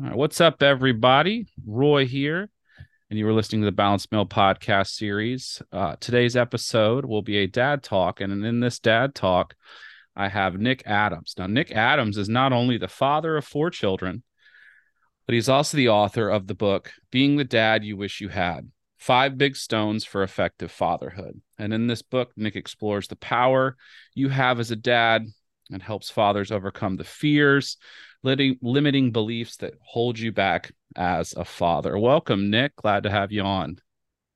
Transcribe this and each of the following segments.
All right, what's up, everybody? Roy here, and you were listening to the Balanced Male podcast series. Uh, today's episode will be a dad talk, and in this dad talk, I have Nick Adams. Now, Nick Adams is not only the father of four children, but he's also the author of the book Being the Dad You Wish You Had Five Big Stones for Effective Fatherhood. And in this book, Nick explores the power you have as a dad and helps fathers overcome the fears, limiting, limiting beliefs that hold you back as a father. Welcome, Nick. Glad to have you on.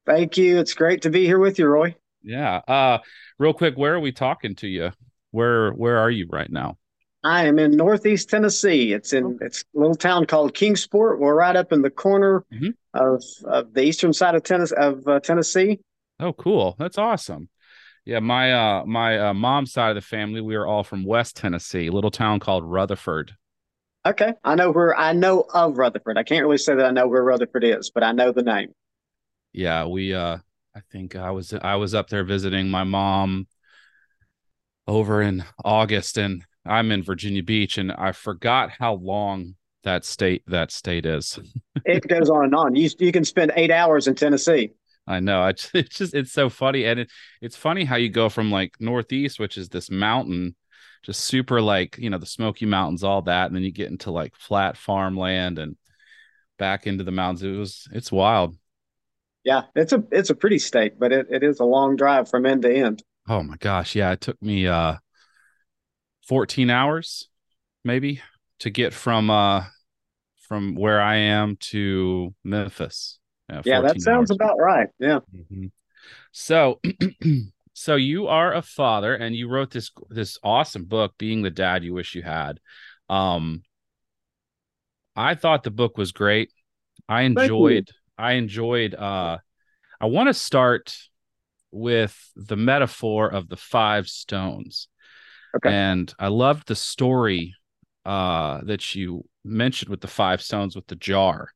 Thank you. It's great to be here with you, Roy. Yeah. Uh, real quick, where are we talking to you? Where Where are you right now? I am in Northeast Tennessee. It's in okay. it's a little town called Kingsport. We're right up in the corner mm-hmm. of, of the eastern side of Tennessee. Of uh, Tennessee. Oh, cool! That's awesome. Yeah, my uh my uh, mom's side of the family, we are all from West Tennessee, a little town called Rutherford. Okay, I know where I know of Rutherford. I can't really say that I know where Rutherford is, but I know the name. Yeah, we uh I think I was I was up there visiting my mom over in August and I'm in Virginia Beach and I forgot how long that state that state is. it goes on and on. You you can spend 8 hours in Tennessee. I know. It's, it's just it's so funny, and it, it's funny how you go from like northeast, which is this mountain, just super like you know the Smoky Mountains, all that, and then you get into like flat farmland and back into the mountains. It was it's wild. Yeah, it's a it's a pretty state, but it, it is a long drive from end to end. Oh my gosh, yeah, it took me uh 14 hours maybe to get from uh from where I am to Memphis. Yeah, yeah that sounds hours. about right. Yeah. Mm-hmm. So, so you are a father, and you wrote this this awesome book, "Being the Dad You Wish You Had." Um, I thought the book was great. I enjoyed. I enjoyed. Uh, I want to start with the metaphor of the five stones. Okay. And I loved the story uh, that you mentioned with the five stones with the jar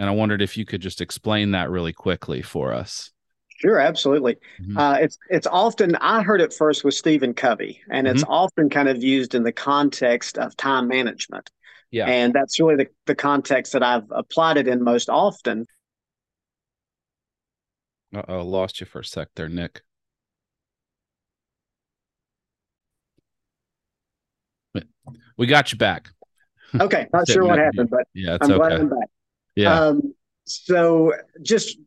and I wondered if you could just explain that really quickly for us. Sure, absolutely. Mm-hmm. Uh, it's it's often I heard it first with Stephen Covey, and it's mm-hmm. often kind of used in the context of time management. Yeah, and that's really the the context that I've applied it in most often. Uh oh, lost you for a sec there, Nick. We got you back. Okay, not sure what happened, but yeah, I'm okay. glad I'm back. Yeah. Um, so just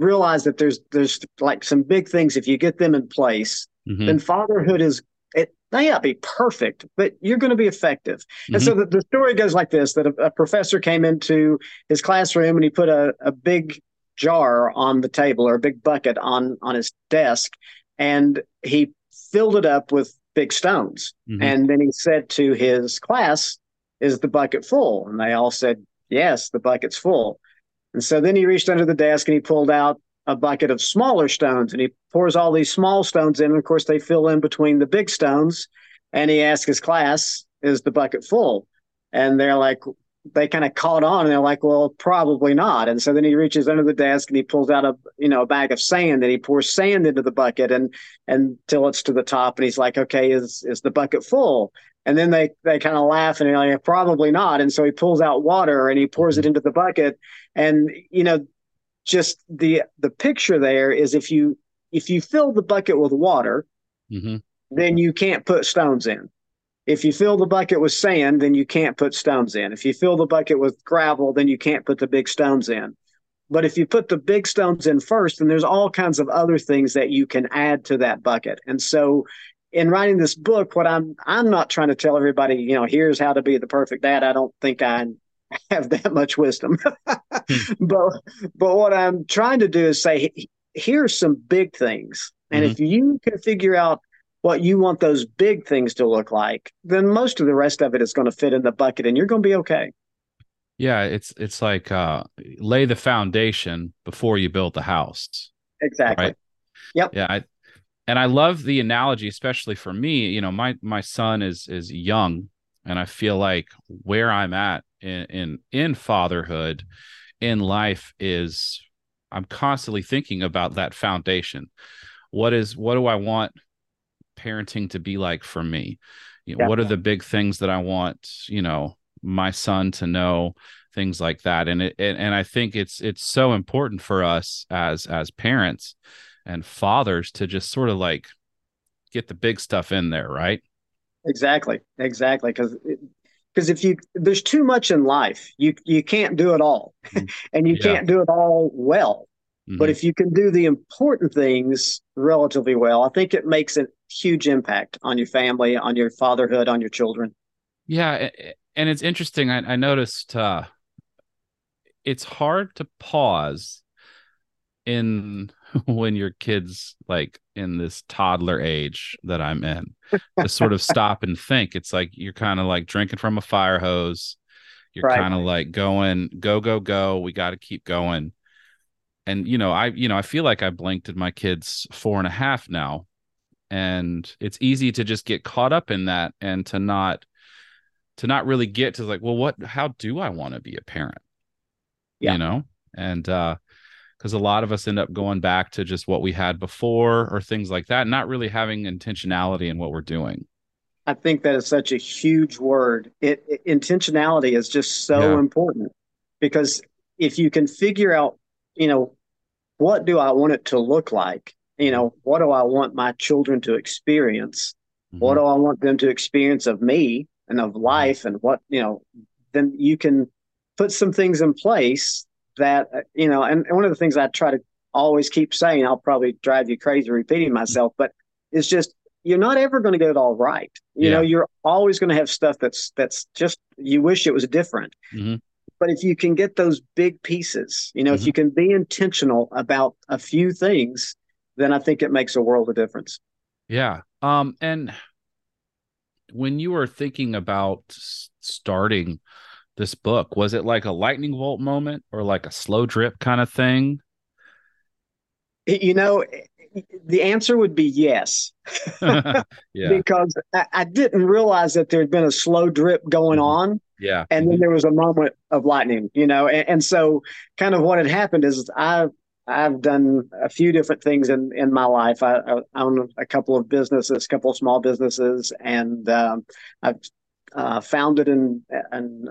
realize that there's there's like some big things if you get them in place, mm-hmm. then fatherhood is it may not be perfect, but you're going to be effective. Mm-hmm. And so mm-hmm. the, the story goes like this: that a, a, professor came into his classroom and he put a, a big jar on the table or a big bucket on on his desk, and he filled it up with big stones. Mm-hmm. And then he said to his class, "Is the bucket full?" And they all said, Yes, the bucket's full. And so then he reached under the desk and he pulled out a bucket of smaller stones and he pours all these small stones in. And of course, they fill in between the big stones. And he asks his class, Is the bucket full? And they're like, they kind of caught on and they're like, well, probably not. And so then he reaches under the desk and he pulls out a, you know, a bag of sand and he pours sand into the bucket and, until it's to the top. And he's like, okay, is, is the bucket full? And then they, they kind of laugh and they're like, probably not. And so he pulls out water and he pours it mm-hmm. into the bucket. And, you know, just the, the picture there is if you, if you fill the bucket with water, mm-hmm. then you can't put stones in if you fill the bucket with sand, then you can't put stones in. If you fill the bucket with gravel, then you can't put the big stones in. But if you put the big stones in first, then there's all kinds of other things that you can add to that bucket. And so in writing this book, what I'm I'm not trying to tell everybody, you know, here's how to be the perfect dad. I don't think I have that much wisdom. But but what I'm trying to do is say here's some big things. And mm-hmm. if you can figure out what you want those big things to look like, then most of the rest of it is going to fit in the bucket and you're going to be okay. Yeah, it's it's like uh lay the foundation before you build the house. Exactly. Right? Yep. Yeah, I, and I love the analogy especially for me, you know, my my son is is young and I feel like where I'm at in in in fatherhood in life is I'm constantly thinking about that foundation. What is what do I want parenting to be like for me? You know, yeah. What are the big things that I want, you know, my son to know things like that and it and, and i think it's it's so important for us as as parents and fathers to just sort of like get the big stuff in there right exactly exactly because because if you there's too much in life you you can't do it all mm-hmm. and you yeah. can't do it all well mm-hmm. but if you can do the important things relatively well i think it makes a huge impact on your family on your fatherhood on your children yeah and it's interesting i, I noticed uh it's hard to pause in when your kids like in this toddler age that I'm in to sort of stop and think. It's like you're kind of like drinking from a fire hose. You're right. kind of like going, go, go, go. We got to keep going. And you know, I you know, I feel like I blinked at my kids four and a half now. And it's easy to just get caught up in that and to not to not really get to like, well, what how do I want to be a parent? Yeah. You know? And uh because a lot of us end up going back to just what we had before or things like that, not really having intentionality in what we're doing. I think that is such a huge word. It, it intentionality is just so yeah. important because if you can figure out, you know, what do I want it to look like? You know, what do I want my children to experience? Mm-hmm. What do I want them to experience of me and of mm-hmm. life and what, you know, then you can put some things in place that uh, you know and, and one of the things i try to always keep saying i'll probably drive you crazy repeating myself but it's just you're not ever going to get it all right you yeah. know you're always going to have stuff that's that's just you wish it was different mm-hmm. but if you can get those big pieces you know mm-hmm. if you can be intentional about a few things then i think it makes a world of difference yeah um and when you were thinking about starting this book? Was it like a lightning bolt moment or like a slow drip kind of thing? You know, the answer would be yes. yeah. Because I, I, didn't realize that there had been a slow drip going mm-hmm. on. Yeah. And mm-hmm. then there was a moment of lightning, you know, and, and, so kind of what had happened is I I've done a few different things in, in my life. I, I own a couple of businesses, a couple of small businesses, and um, I've uh, founded and and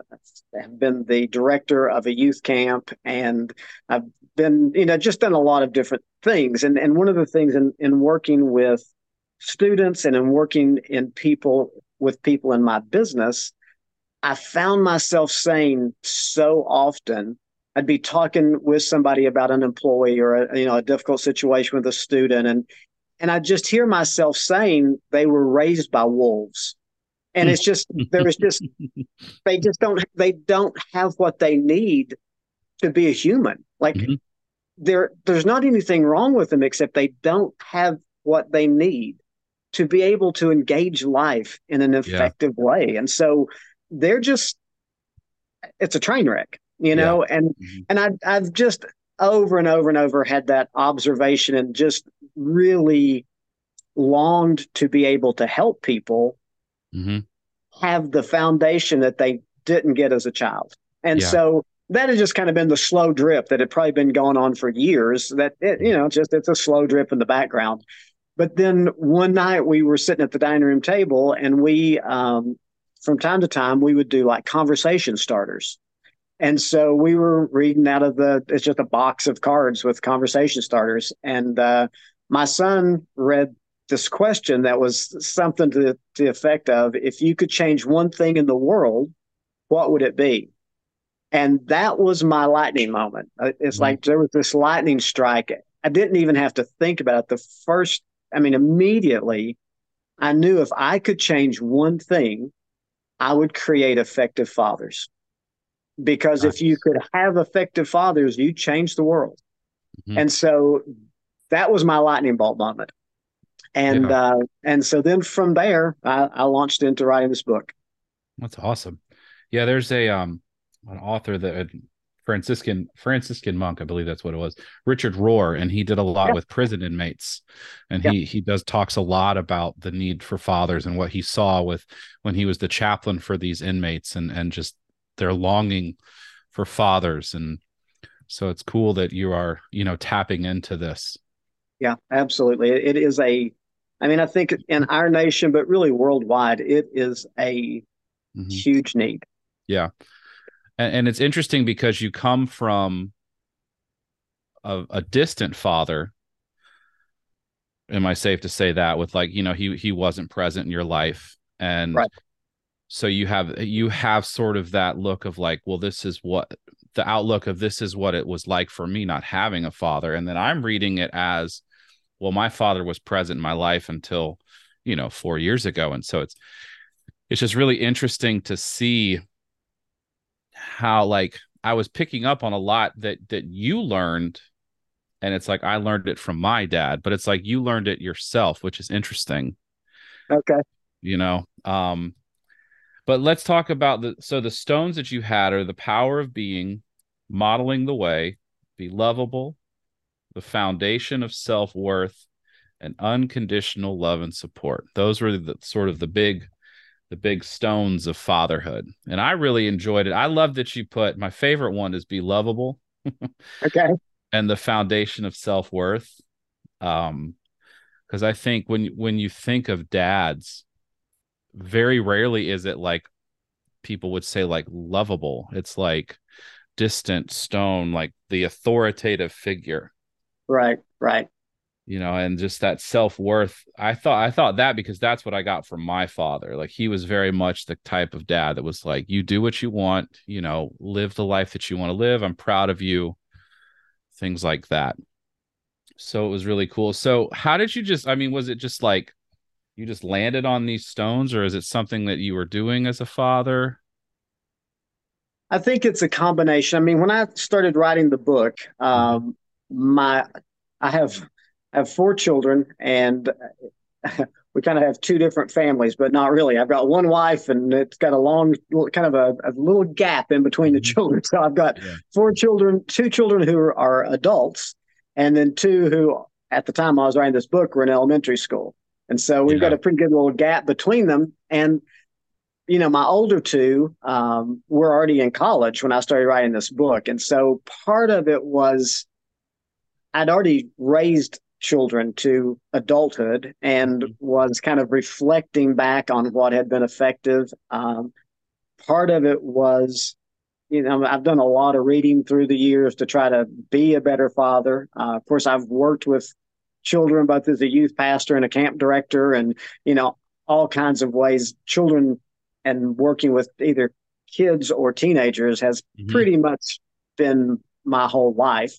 have been the director of a youth camp, and I've been you know just done a lot of different things. And and one of the things in in working with students and in working in people with people in my business, I found myself saying so often. I'd be talking with somebody about an employee or a, you know a difficult situation with a student, and and I just hear myself saying they were raised by wolves and it's just there is just they just don't they don't have what they need to be a human like mm-hmm. there there's not anything wrong with them except they don't have what they need to be able to engage life in an effective yeah. way and so they're just it's a train wreck you know yeah. and mm-hmm. and I, i've just over and over and over had that observation and just really longed to be able to help people mm-hmm. have the foundation that they didn't get as a child. And yeah. so that has just kind of been the slow drip that had probably been going on for years. That it, you know, just it's a slow drip in the background. But then one night we were sitting at the dining room table, and we, um, from time to time, we would do like conversation starters. And so we were reading out of the, it's just a box of cards with conversation starters. And uh, my son read this question that was something to, to the effect of if you could change one thing in the world, what would it be? And that was my lightning moment. Uh, it's mm-hmm. like there was this lightning strike. I didn't even have to think about it. The first, I mean, immediately, I knew if I could change one thing, I would create effective fathers. Because nice. if you could have effective fathers, you change the world. Mm-hmm. And so that was my lightning bolt moment and yeah. uh, and so then from there I, I, launched into writing this book that's awesome yeah there's a um an author that franciscan franciscan monk i believe that's what it was richard rohr and he did a lot yeah. with prison inmates and yeah. he he does talks a lot about the need for fathers and what he saw with when he was the chaplain for these inmates and and just their longing for fathers and so it's cool that you are you know tapping into this yeah absolutely it is a I mean, I think in our nation, but really worldwide, it is a mm-hmm. huge need. Yeah. And, and it's interesting because you come from a, a distant father. Am I safe to say that with like, you know, he he wasn't present in your life. And right. so you have you have sort of that look of like, well, this is what the outlook of this is what it was like for me not having a father. And then I'm reading it as, well, my father was present in my life until, you know, four years ago. And so it's it's just really interesting to see how like I was picking up on a lot that that you learned and it's like I learned it from my dad, but it's like you learned it yourself, which is interesting. Okay. You know, um but let's talk about the so the stones that you had are the power of being, modeling the way, be lovable, the foundation of self-worth, and unconditional love and support. Those were the sort of the big the big stones of fatherhood. And I really enjoyed it. I love that you put my favorite one is be lovable. okay. And the foundation of self-worth. Um because I think when when you think of dads, very rarely is it like people would say like lovable. It's like distant stone, like the authoritative figure. Right, right. You know and just that self-worth i thought i thought that because that's what i got from my father. Like he was very much the type of dad that was like you do what you want you know live the life that you want to live. I'm proud of you. Things like that. So it was really cool. So how did you just i mean was it just like you just landed on these stones or is it something that you were doing as a father? I think it's a combination. I mean when i started writing the book mm-hmm. um, my i have I have four children, and we kind of have two different families, but not really. I've got one wife, and it's got a long, kind of a, a little gap in between the mm-hmm. children. So I've got yeah. four children, two children who are, are adults, and then two who, at the time I was writing this book, were in elementary school. And so we've yeah. got a pretty good little gap between them. And you know, my older two um, were already in college when I started writing this book. And so part of it was I'd already raised children to adulthood and mm-hmm. was kind of reflecting back on what had been effective. Um, part of it was, you know, I've done a lot of reading through the years to try to be a better father. Uh, of course, I've worked with children both as a youth pastor and a camp director, and you know, all kinds of ways. Children and working with either kids or teenagers has mm-hmm. pretty much been my whole life.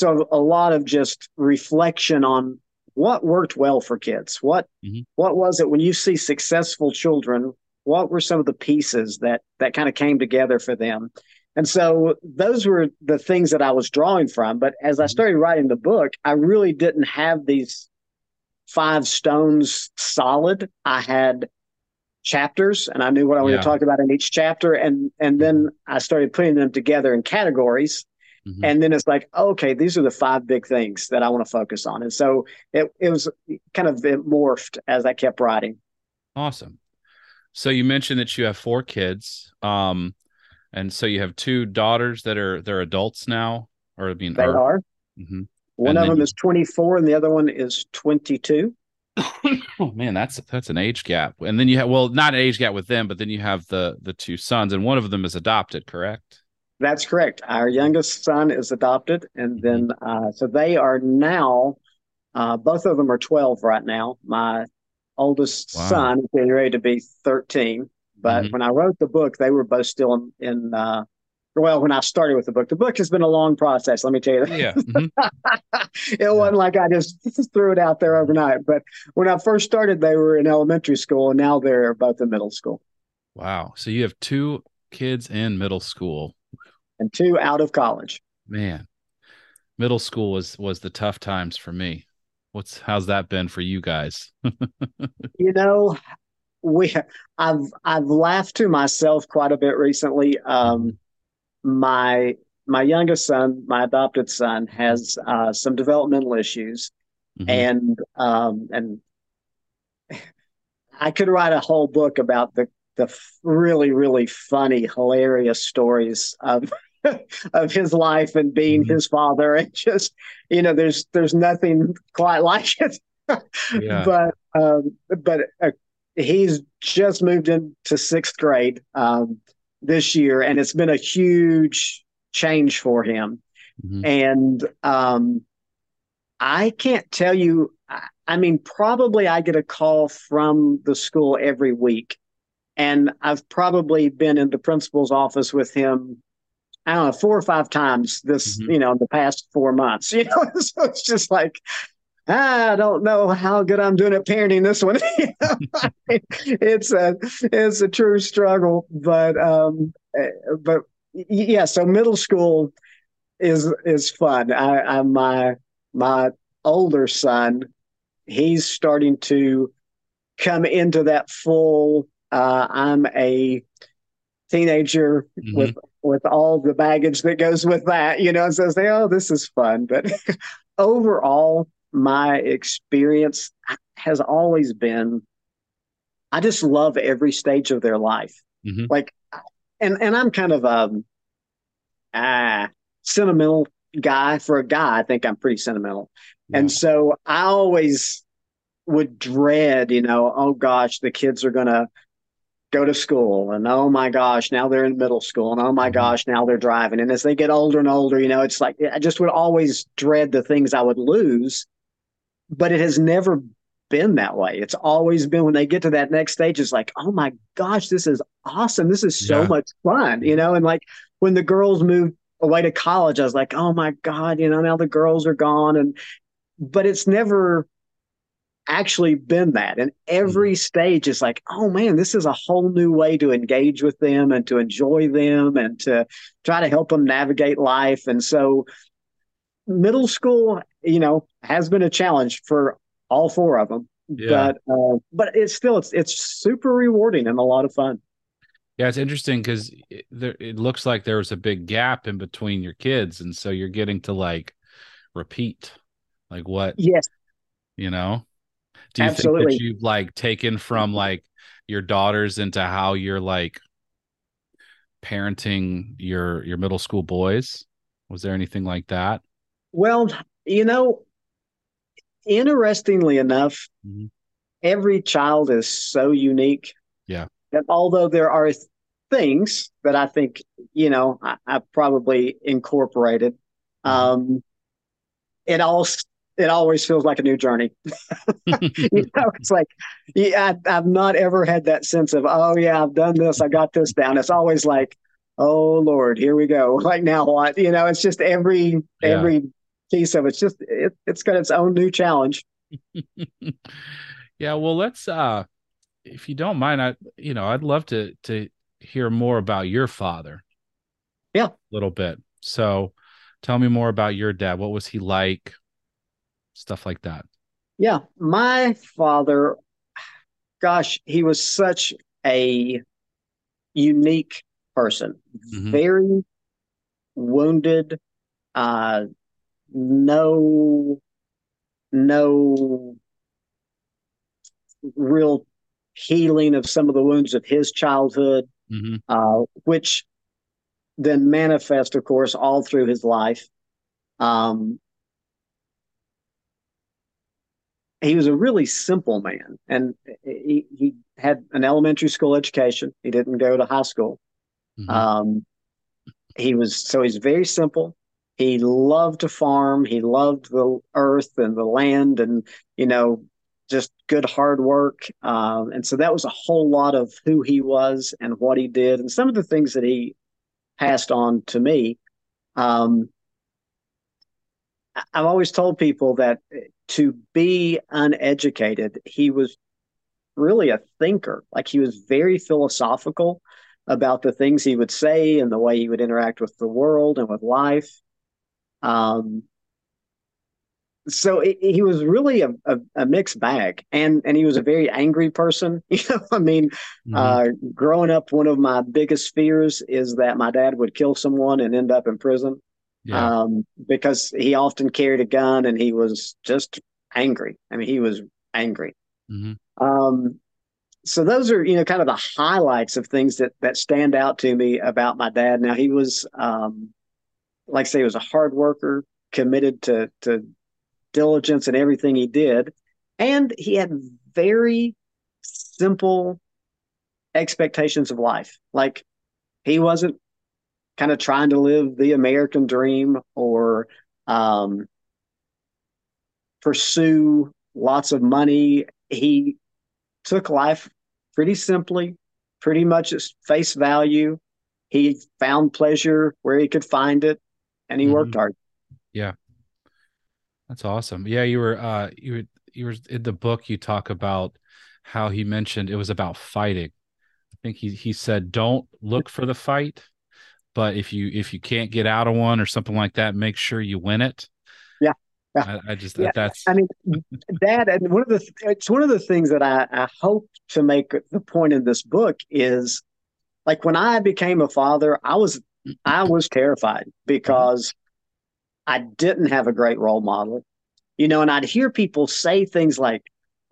So a lot of just reflection on what worked well for kids. What mm-hmm. what was it when you see successful children? What were some of the pieces that that kind of came together for them? And so those were the things that I was drawing from. But as I mm-hmm. started writing the book, I really didn't have these five stones solid. I had chapters and I knew what I wanted yeah. to talk about in each chapter. And and then mm-hmm. I started putting them together in categories Mm-hmm. And then it's like, okay, these are the five big things that I want to focus on. And so it, it was kind of it morphed as I kept writing. Awesome. So you mentioned that you have four kids. Um, and so you have two daughters that are they're adults now, or I mean, they are. Mm-hmm. One and of them you... is 24 and the other one is 22. oh man, that's that's an age gap. And then you have well, not an age gap with them, but then you have the the two sons, and one of them is adopted, correct? That's correct. Our youngest son is adopted, and then uh, so they are now. Uh, both of them are twelve right now. My oldest wow. son is getting ready to be thirteen, but mm-hmm. when I wrote the book, they were both still in. in uh, well, when I started with the book, the book has been a long process. Let me tell you that. Yeah. Mm-hmm. it wasn't like I just threw it out there overnight. But when I first started, they were in elementary school, and now they're both in middle school. Wow. So you have two kids in middle school and two out of college. Man, middle school was was the tough times for me. What's how's that been for you guys? you know, we I've I've laughed to myself quite a bit recently. Um, my my youngest son, my adopted son, has uh, some developmental issues, mm-hmm. and um, and I could write a whole book about the the really really funny hilarious stories of of his life and being mm-hmm. his father and just you know there's there's nothing quite like it yeah. but um, but uh, he's just moved into sixth grade um, this year, and it's been a huge change for him. Mm-hmm. And um, I can't tell you. I mean, probably I get a call from the school every week, and I've probably been in the principal's office with him. I don't know, four or five times this, mm-hmm. you know, in the past four months. You know, so it's just like I don't know how good I'm doing at parenting this one. it's a it's a true struggle, but um, but yeah. So middle school is is fun. I, I my my older son, he's starting to come into that full. Uh, I'm a teenager mm-hmm. with with all the baggage that goes with that, you know, and says, "Oh, this is fun." But overall, my experience has always been I just love every stage of their life. Mm-hmm. Like and and I'm kind of a ah sentimental guy for a guy. I think I'm pretty sentimental. Yeah. And so I always would dread, you know, oh gosh, the kids are gonna go to school and oh my gosh now they're in middle school and oh my mm-hmm. gosh now they're driving and as they get older and older you know it's like i just would always dread the things i would lose but it has never been that way. It's always been when they get to that next stage, it's like, oh my gosh, this is awesome. This is so yeah. much fun, you know? And like when the girls moved away to college, I was like, oh my God, you know, now the girls are gone. And, but it's never actually been that. And every mm-hmm. stage is like, oh man, this is a whole new way to engage with them and to enjoy them and to try to help them navigate life. And so middle school, you know, has been a challenge for all four of them. Yeah. But uh, but it's still it's it's super rewarding and a lot of fun. Yeah, it's interesting because it, it looks like there was a big gap in between your kids, and so you're getting to like repeat, like what? Yes. You know, do you Absolutely. think that you've like taken from like your daughters into how you're like parenting your your middle school boys? Was there anything like that? Well, you know, interestingly enough, mm-hmm. every child is so unique. Yeah. That although there are things that I think, you know, I, I probably incorporated, mm-hmm. um, it all it always feels like a new journey. you know, it's like yeah, I, I've not ever had that sense of, oh yeah, I've done this, I got this down. It's always like, oh Lord, here we go. Like now what? You know, it's just every yeah. every piece of it's just it, it's got its own new challenge. yeah, well, let's uh if you don't mind, I you know I'd love to to hear more about your father. Yeah, a little bit. So, tell me more about your dad. What was he like? Stuff like that. Yeah, my father, gosh, he was such a unique person. Mm-hmm. Very wounded, uh, no no real healing of some of the wounds of his childhood, mm-hmm. uh, which then manifest, of course, all through his life. Um, he was a really simple man, and he, he had an elementary school education. He didn't go to high school. Mm-hmm. Um, he was so he's very simple. He loved to farm. He loved the earth and the land and, you know, just good hard work. Um, and so that was a whole lot of who he was and what he did and some of the things that he passed on to me. Um, I've always told people that to be uneducated, he was really a thinker. Like he was very philosophical about the things he would say and the way he would interact with the world and with life. Um, so it, he was really a, a, a, mixed bag, and and he was a very angry person. You know, I mean, mm-hmm. uh, growing up, one of my biggest fears is that my dad would kill someone and end up in prison. Yeah. Um, because he often carried a gun and he was just angry. I mean, he was angry. Mm-hmm. Um, so those are you know kind of the highlights of things that that stand out to me about my dad. Now he was um, like I say, he was a hard worker, committed to to diligence in everything he did, and he had very simple expectations of life. Like He wasn't kind of trying to live the American dream or um, pursue lots of money. He took life pretty simply, pretty much at face value. He found pleasure where he could find it, and he mm-hmm. worked hard. Yeah, that's awesome. Yeah, you were uh, you were you were in the book. You talk about how he mentioned it was about fighting. I think he he said, "Don't look for the fight, but if you if you can't get out of one or something like that, make sure you win it." Yeah, yeah. I, I just yeah. that's. I mean, that and one of the it's one of the things that I I hope to make the point in this book is like when I became a father, I was I was terrified because I didn't have a great role model, you know, and I'd hear people say things like,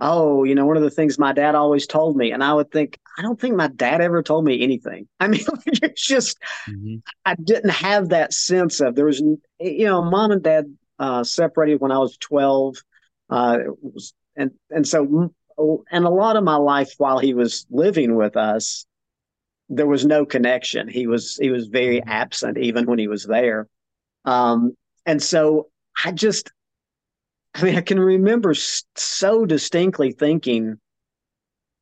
oh, you know, one of the things my dad always told me. And I would think, I don't think my dad ever told me anything. I mean, it's just, mm-hmm. I didn't have that sense of there was, you know, mom and dad uh, separated when I was 12. Uh, was, and, and so, and a lot of my life while he was living with us, there was no connection. He was, he was very mm-hmm. absent even when he was there. Um, and so I just, I mean, I can remember so distinctly thinking,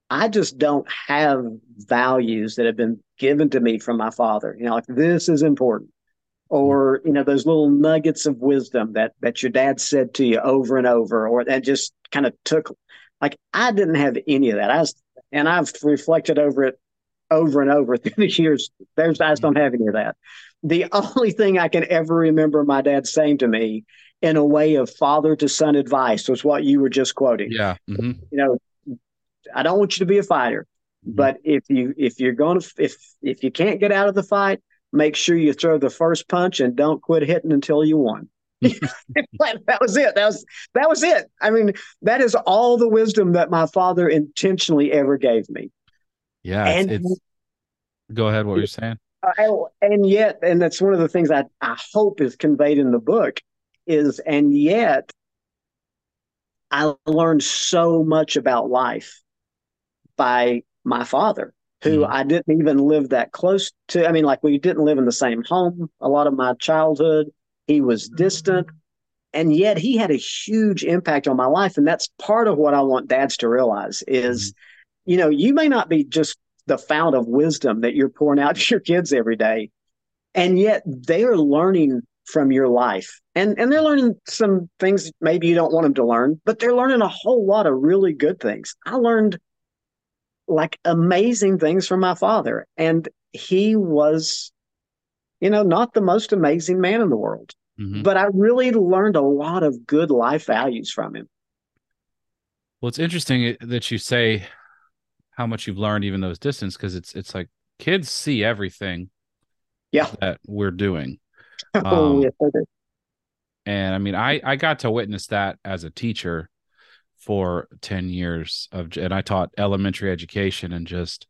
I just don't have values that have been given to me from my father. You know, like this is important, hmm. or you know, those little nuggets of wisdom that that your dad said to you over and over, or that just kind of took. Like I didn't have any of that. I was, and I've reflected over it over and over through the years. There's I just hmm. don't have any of that. The only thing I can ever remember my dad saying to me in a way of father to son advice was what you were just quoting. Yeah. Mm-hmm. You know, I don't want you to be a fighter, mm-hmm. but if you if you're going to if if you can't get out of the fight, make sure you throw the first punch and don't quit hitting until you won. that was it. That was that was it. I mean, that is all the wisdom that my father intentionally ever gave me. Yeah, and it's, it's go ahead. What you're saying? Uh, and yet, and that's one of the things I I hope is conveyed in the book is, and yet, I learned so much about life by my father, who mm. I didn't even live that close to. I mean, like we didn't live in the same home a lot of my childhood. He was distant, and yet he had a huge impact on my life. And that's part of what I want dads to realize is, mm. you know, you may not be just the fount of wisdom that you're pouring out to your kids every day, and yet they're learning from your life. And and they're learning some things maybe you don't want them to learn, but they're learning a whole lot of really good things. I learned like amazing things from my father and he was you know not the most amazing man in the world. Mm-hmm. But I really learned a lot of good life values from him. Well, it's interesting that you say how much you've learned even those distance because it's it's like kids see everything yeah that we're doing um, yes, I did. And I mean, I I got to witness that as a teacher for 10 years of and I taught elementary education and just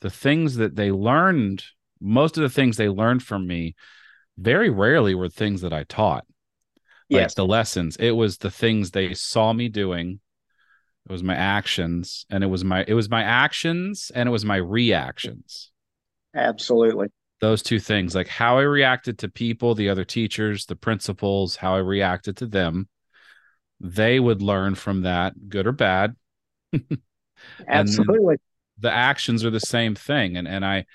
the things that they learned most of the things they learned from me very rarely were things that I taught. Like yes. the lessons. It was the things they saw me doing. It was my actions and it was my it was my actions and it was my reactions. Absolutely those two things like how i reacted to people the other teachers the principals how i reacted to them. They would learn from that good or bad. Absolutely. the actions are the same thing. And and i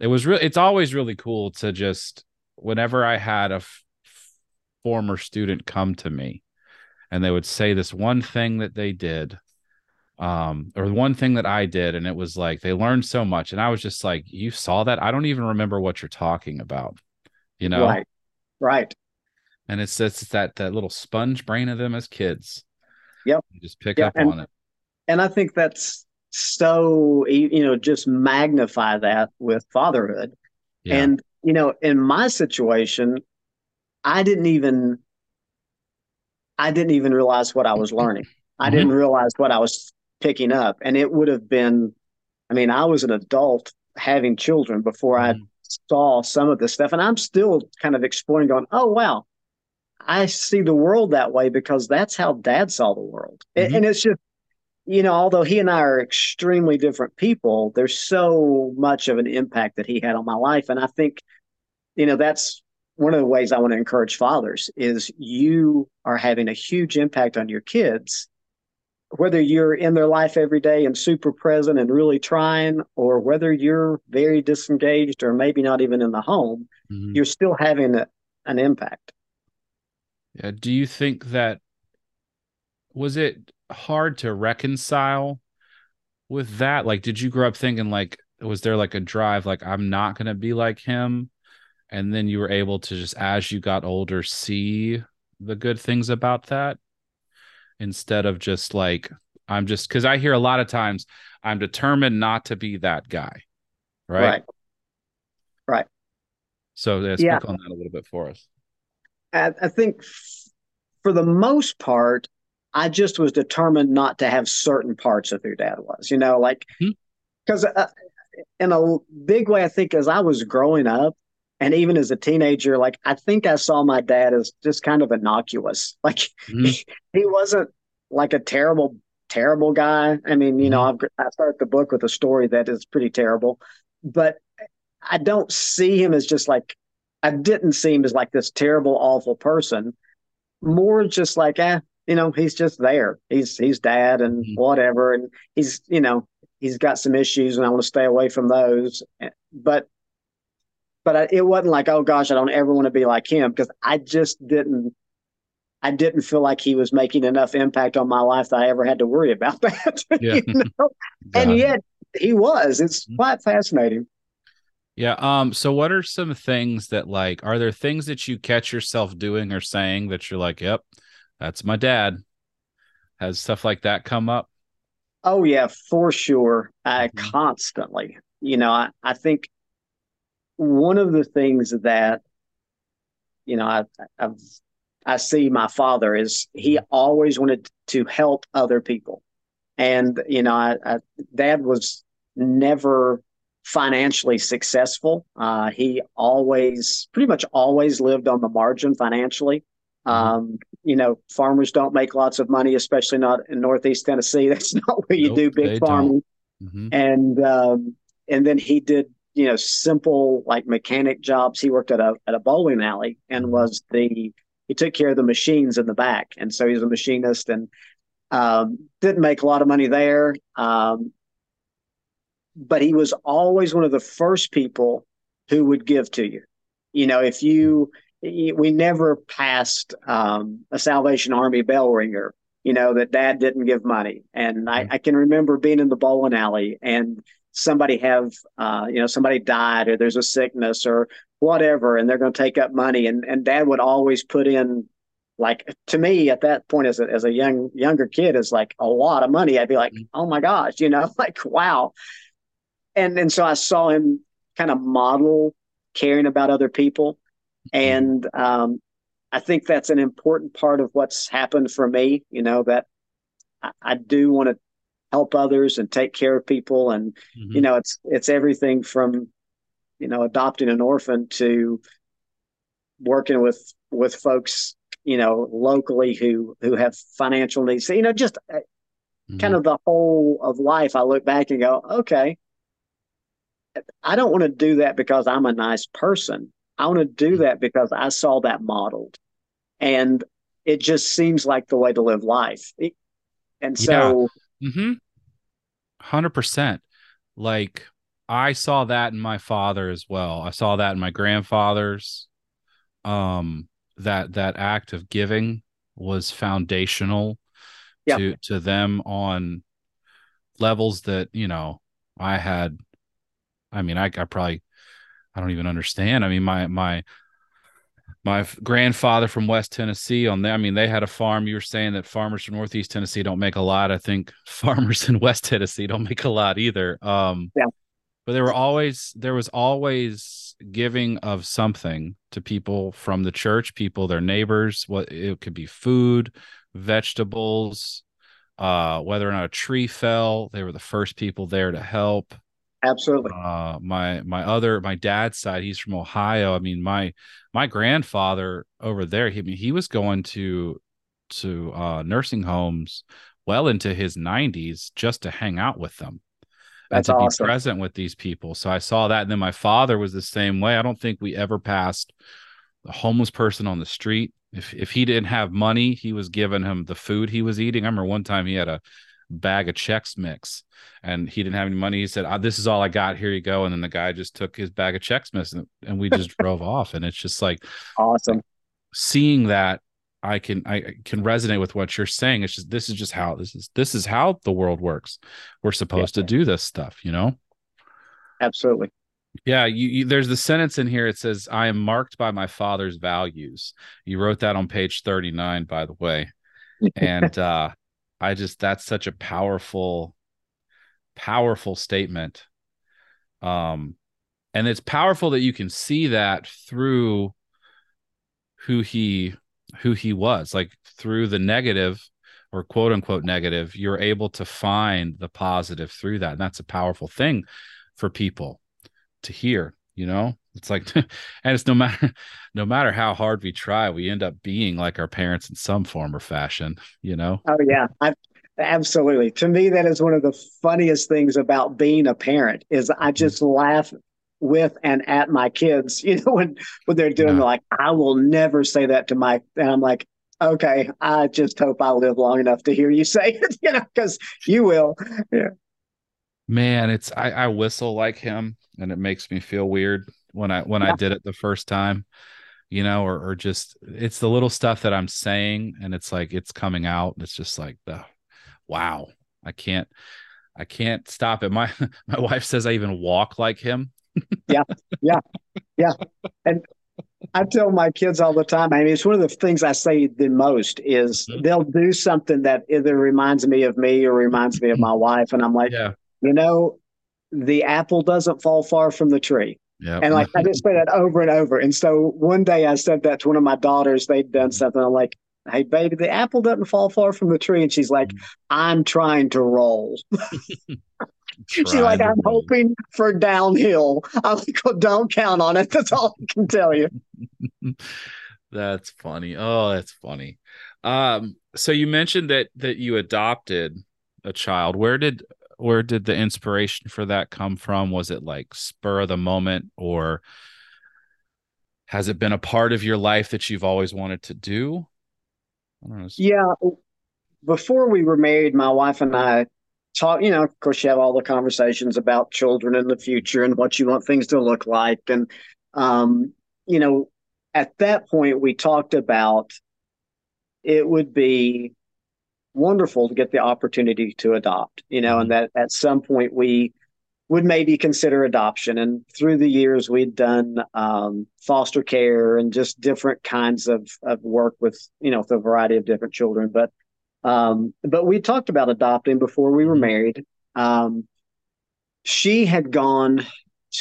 it was really it's always really cool to just whenever i had a f- former student come to me and they would say this one thing that they did um or one thing that i did and it was like they learned so much and i was just like you saw that? I don't even remember what you're talking about you know? Right. Right. And it's it's that that little sponge brain of them as kids. Yep. You just pick up and, on it. and i think that's so you know just magnify that with fatherhood. Yeah. and you know in my situation i didn't even i didn't even realize what i was learning. I mm-hmm. didn't realize what I was picking up. And it would have been, I mean, I was an adult having children before mm-hmm. I saw some of this stuff. And I'm still kind of exploring, going, oh, wow, I see the world that way because that's how dad saw the world. Mm-hmm. And it's just, you know, although he and I are extremely different people, there's so much of an impact that he had on my life. And I think, you know, that's one of the ways I want to encourage fathers is you are having a huge impact on your kids, whether you're in their life every day and super present and really trying, or whether you're very disengaged or maybe not even in the home, mm-hmm. you're still having a, an impact. Yeah. Do you think that was it hard to reconcile with that? Like, did you grow up thinking like, was there like a drive, like I'm not gonna be like him, and then you were able to just as you got older see the good things about that instead of just like I'm just because I hear a lot of times I'm determined not to be that guy, right? Right. Right. So yeah, speak yeah. on that a little bit for us. I, I think f- for the most part, I just was determined not to have certain parts of who dad was, you know, like, because mm-hmm. uh, in a big way, I think as I was growing up and even as a teenager, like, I think I saw my dad as just kind of innocuous. Like, mm-hmm. he, he, wasn't like a terrible, terrible guy. I mean, you mm-hmm. know, I've, I started the book with a story that is pretty terrible, but I don't see him as just like, I didn't see him as like this terrible, awful person. More just like, eh, you know, he's just there. He's he's dad and mm-hmm. whatever, and he's you know he's got some issues, and I want to stay away from those. But but I, it wasn't like oh gosh, I don't ever want to be like him because I just didn't. I didn't feel like he was making enough impact on my life that I ever had to worry about that. Yeah. you know? and yet he was. It's mm-hmm. quite fascinating. Yeah. Um. So, what are some things that like? Are there things that you catch yourself doing or saying that you're like, "Yep, that's my dad. Has stuff like that come up? Oh yeah, for sure. I mm-hmm. constantly. You know, I, I think one of the things that you know I I've, I see my father is he always wanted to help other people, and you know, I, I dad was never financially successful. Uh, he always, pretty much always lived on the margin financially. Mm-hmm. Um, you know, farmers don't make lots of money, especially not in Northeast Tennessee. That's not where you nope, do big farming. Mm-hmm. And um, and then he did, you know, simple like mechanic jobs. He worked at a at a bowling alley and mm-hmm. was the he took care of the machines in the back, and so he's a machinist and um, didn't make a lot of money there. Um, but he was always one of the first people who would give to you. You know, if you we never passed um, a Salvation Army bell ringer, you know, that dad didn't give money. And I, I can remember being in the bowling alley and somebody have, uh, you know, somebody died or there's a sickness or whatever, and they're going to take up money. And, and dad would always put in, like, to me at that point as a, as a young, younger kid is like a lot of money. I'd be like, mm-hmm. oh my gosh, you know, like, wow. And, and so I saw him kind of model caring about other people and um, I think that's an important part of what's happened for me. You know that I, I do want to help others and take care of people, and mm-hmm. you know it's it's everything from you know adopting an orphan to working with with folks you know locally who who have financial needs. So, you know, just uh, mm-hmm. kind of the whole of life. I look back and go, okay, I don't want to do that because I'm a nice person. I want to do that because I saw that modeled. And it just seems like the way to live life. and so, mm-hmm. 100%. Like, I saw that in my father as well. I saw that in my grandfather's. Um, that that act of giving was foundational to to them on levels that you know I had. I mean, I, I probably I don't even understand. I mean, my my my grandfather from West Tennessee on there. I mean, they had a farm. You were saying that farmers from Northeast Tennessee don't make a lot. I think farmers in West Tennessee don't make a lot either. Um, yeah. But there were always there was always giving of something to people from the church, people, their neighbors. What it could be food, vegetables, uh, whether or not a tree fell, they were the first people there to help. Absolutely. Uh, my my other my dad's side, he's from Ohio. I mean, my my grandfather over there, he I mean, he was going to to uh, nursing homes well into his 90s just to hang out with them That's and to awesome. be present with these people. So I saw that. And then my father was the same way. I don't think we ever passed a homeless person on the street. If if he didn't have money, he was giving him the food he was eating. I remember one time he had a bag of Chex Mix and he didn't have any money. He said, oh, This is all I got. Here you go. And then the guy just took his bag of Chex Mix and, and we just drove off. And it's just like awesome seeing that I can I can resonate with what you're saying. It's just this is just how this is this is how the world works. We're supposed yeah. to do this stuff, you know. Absolutely. Yeah, you, you, there's the sentence in here. It says, "I am marked by my father's values." You wrote that on page 39, by the way, and uh, I just that's such a powerful, powerful statement. Um, and it's powerful that you can see that through who he who he was like through the negative or quote unquote negative you're able to find the positive through that and that's a powerful thing for people to hear you know it's like and it's no matter no matter how hard we try we end up being like our parents in some form or fashion you know oh yeah I, absolutely to me that is one of the funniest things about being a parent is i mm-hmm. just laugh with and at my kids, you know, when when they're doing yeah. like, I will never say that to my and I'm like, okay, I just hope I live long enough to hear you say it, you know, because you will. Yeah. Man, it's I, I whistle like him and it makes me feel weird when I when yeah. I did it the first time, you know, or or just it's the little stuff that I'm saying and it's like it's coming out. It's just like the wow. I can't I can't stop it. My my wife says I even walk like him yeah, yeah, yeah. And I tell my kids all the time. I mean, it's one of the things I say the most is mm-hmm. they'll do something that either reminds me of me or reminds me of my wife, and I'm like, yeah. You know, the apple doesn't fall far from the tree. Yep. And like I just say that over and over. And so one day I said that to one of my daughters. They'd done mm-hmm. something. I'm like, "Hey, baby, the apple doesn't fall far from the tree." And she's like, mm-hmm. "I'm trying to roll." She's like, I'm roll. hoping for downhill. I'm like, well, don't count on it. That's all I can tell you. that's funny. Oh, that's funny. Um, so you mentioned that that you adopted a child. Where did where did the inspiration for that come from? Was it like spur of the moment or has it been a part of your life that you've always wanted to do? Yeah. Before we were married, my wife and I talk, you know, of course, you have all the conversations about children in the future and what you want things to look like. And, um, you know, at that point, we talked about it would be wonderful to get the opportunity to adopt, you know, mm-hmm. and that at some point we would maybe consider adoption. And through the years, we'd done um, foster care and just different kinds of, of work with, you know, with a variety of different children. But um, but we talked about adopting before we were mm-hmm. married. Um, she had gone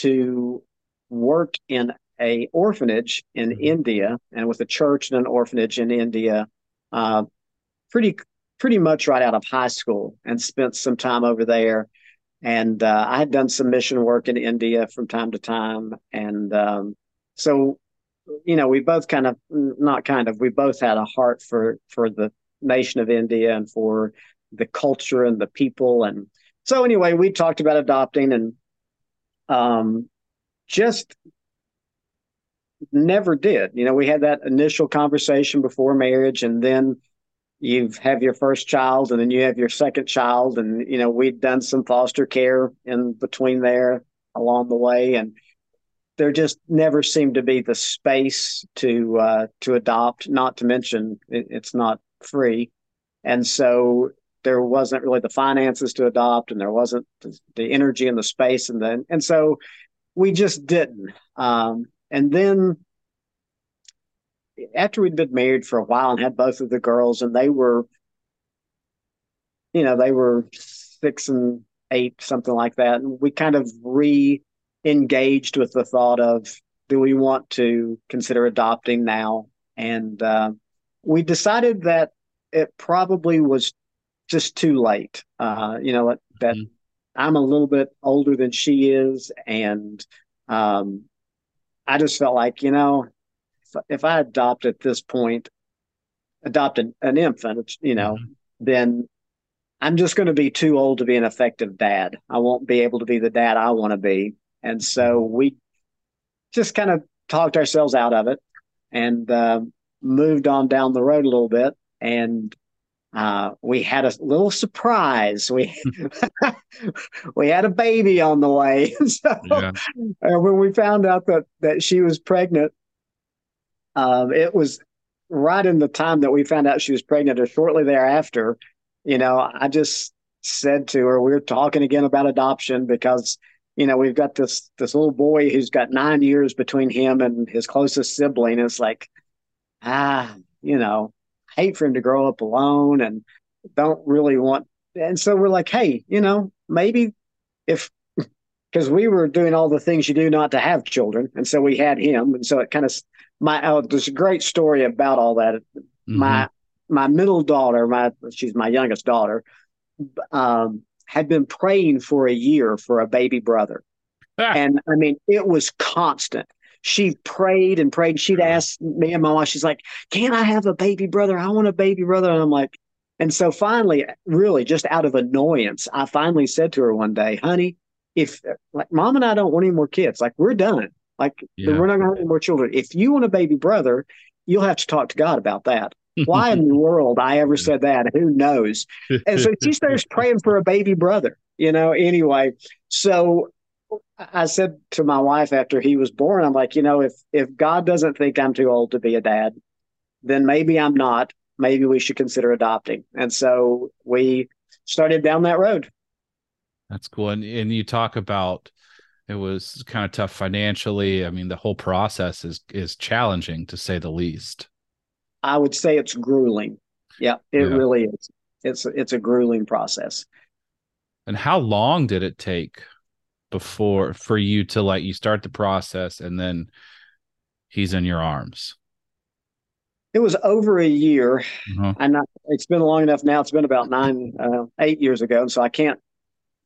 to work in a orphanage in mm-hmm. India and with a church and an orphanage in India, uh, pretty pretty much right out of high school, and spent some time over there. And uh, I had done some mission work in India from time to time, and um, so you know we both kind of not kind of we both had a heart for for the nation of India and for the culture and the people. And so, anyway, we talked about adopting and um, just never did. You know, we had that initial conversation before marriage, and then you have your first child, and then you have your second child, and you know, we'd done some foster care in between there along the way, and there just never seemed to be the space to uh, to adopt. Not to mention, it, it's not free. And so there wasn't really the finances to adopt and there wasn't the, energy and the space and then and so we just didn't um, and then after we'd been married for a while and had both of the girls and they were you know they were six and eight something like that and we kind of re-engaged with the thought of do we want to consider adopting now and uh, we decided that it probably was just too late. Uh, you know, that mm-hmm. I'm a little bit older than she is. And um, I just felt like, you know, if, I adopt at this point, adopt an, an infant, you know, mm-hmm. then I'm just going to be too old to be an effective dad. I won't be able to be the dad I want to be. And so we just kind of talked ourselves out of it and uh, moved on down the road a little bit. And uh, we had a little surprise. We we had a baby on the way. so yeah. uh, when we found out that that she was pregnant, um, it was right in the time that we found out she was pregnant, or shortly thereafter. You know, I just said to her, "We're talking again about adoption because you know we've got this this little boy who's got nine years between him and his closest sibling. It's like, ah, you know, hate for him to grow up alone and don't really want. And so we're like, hey, you know, maybe if because we were doing all the things you do not to have children, and so we had him, and so it kind of my oh, there's a great story about all that. Mm-hmm. My my middle daughter, my she's my youngest daughter, um, had been praying for a year for a baby brother, ah. and I mean it was constant she prayed and prayed. She'd ask me and my wife, she's like, Can I have a baby brother? I want a baby brother. And I'm like, and so finally, really just out of annoyance, I finally said to her one day, honey, if like mom and I don't want any more kids, like we're done. Like yeah. we're not going to have any more children. If you want a baby brother, you'll have to talk to God about that. Why in the world I ever said that? Who knows? And so she starts praying for a baby brother, you know, anyway. So I said to my wife after he was born, I'm like, you know, if if God doesn't think I'm too old to be a dad, then maybe I'm not. Maybe we should consider adopting. And so we started down that road. That's cool. And and you talk about it was kind of tough financially. I mean, the whole process is is challenging to say the least. I would say it's grueling. Yeah, it yeah. really is. It's it's a grueling process. And how long did it take before for you to like you start the process and then he's in your arms? It was over a year, uh-huh. and I, it's been long enough now. It's been about nine, uh, eight years ago, and so I can't.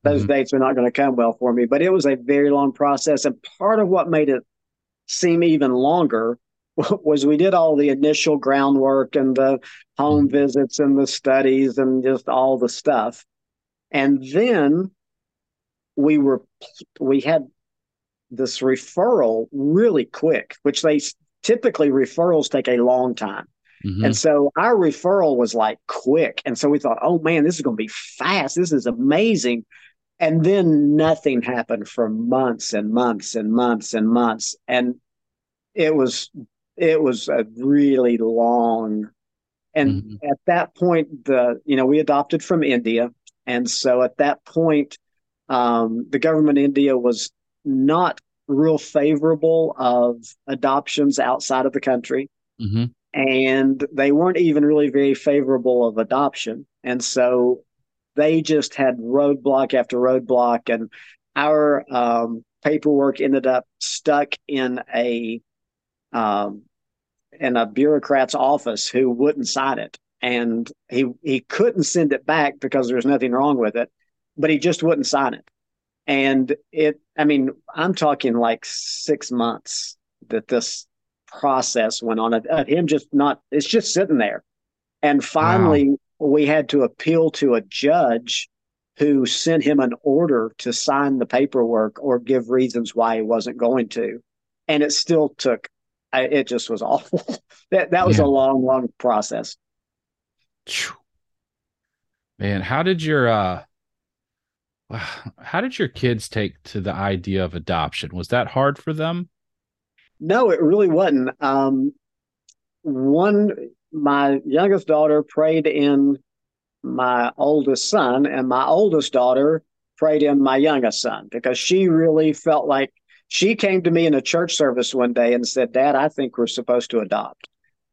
Those mm-hmm. dates are not going to come well for me. But it was a very long process, and part of what made it seem even longer was we did all the initial groundwork and the home mm-hmm. visits and the studies and just all the stuff, and then we were we had this referral really quick, which they typically referrals take a long time. Mm-hmm. And so our referral was like quick. And so we thought, oh man, this is going to be fast. This is amazing. And then nothing happened for months and months and months and months. And it was, it was a really long. And mm-hmm. at that point, the, you know, we adopted from India. And so at that point, um, the government in India was not real favorable of adoptions outside of the country. Mm-hmm. And they weren't even really very favorable of adoption. And so they just had roadblock after roadblock. And our um, paperwork ended up stuck in a um, in a bureaucrat's office who wouldn't sign it. And he he couldn't send it back because there was nothing wrong with it but he just wouldn't sign it. And it, I mean, I'm talking like six months that this process went on of him just not, it's just sitting there. And finally, wow. We had to appeal to a judge who sent him an order to sign the paperwork or give reasons why he wasn't going to. And it still took, it just was awful. that, that was yeah. a long, long process. Man, how did your, uh, how did your kids take to the idea of adoption? Was that hard for them? No, it really wasn't. Um, one, my youngest daughter prayed in my oldest son, and my oldest daughter prayed in my youngest son because she really felt like she came to me in a church service one day and said, Dad, I think we're supposed to adopt.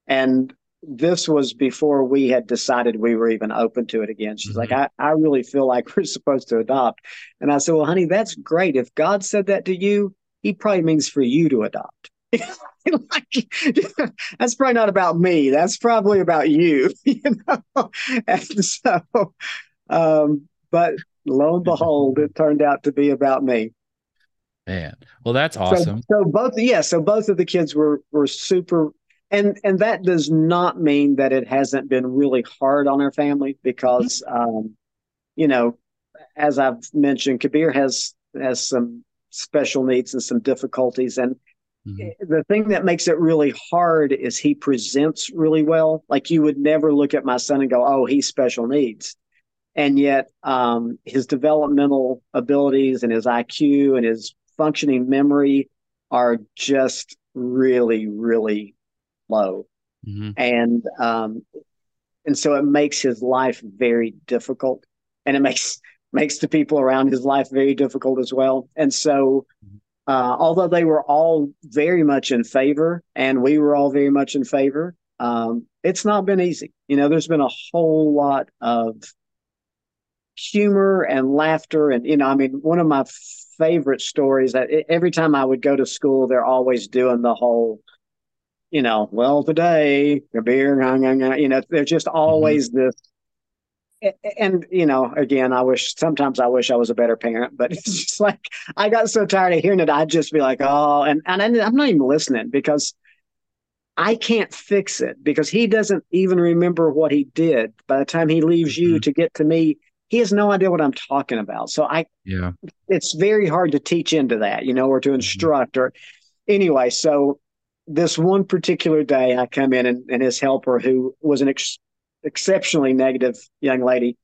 And this was before we had decided we were even open to it again. She's mm-hmm. like, I, I really feel like we're supposed to adopt. And I said, Well, honey, that's great. If God said that to you, he probably means for you to adopt. like, that's probably not about me. That's probably about you, you know. And so, um, but lo and behold, it turned out to be about me. Man, well, that's awesome. So, so both, yeah, so both of the kids were were super and and that does not mean that it hasn't been really hard on our family because mm-hmm. um, you know, as I've mentioned, Kabir has has some special needs and some difficulties, and mm-hmm. the thing that makes it really hard is he presents really well. Like you would never look at my son and go, "Oh, he's special needs," and yet um, his developmental abilities and his IQ and his functioning memory are just really, really low. Mm-hmm. And um, and so it makes his life very difficult, and it makes makes the people around his life very difficult as well. And so, uh, although they were all very much in favor, and we were all very much in favor, um, it's not been easy. You know, there's been a whole lot of humor and laughter, and you know, I mean, one of my favorite stories that every time I would go to school, they're always doing the whole you know, well, today, Kabir, you know, there's just mm-hmm. always mm-hmm. this. And, you know, again, I wish sometimes I wish I was a better parent, but it's just like I got so tired of hearing it. I'd just be like, oh, and, and I'm not even listening because I can't fix it because he doesn't even remember what he did. By the time he leaves mm-hmm. you to get to me, he has no idea what I'm talking about. So I, yeah, it's very hard to teach into that, you know, or to mm-hmm. instruct or anyway. So this one particular day, I come in and, and his helper, who was an ex- exceptionally negative young lady,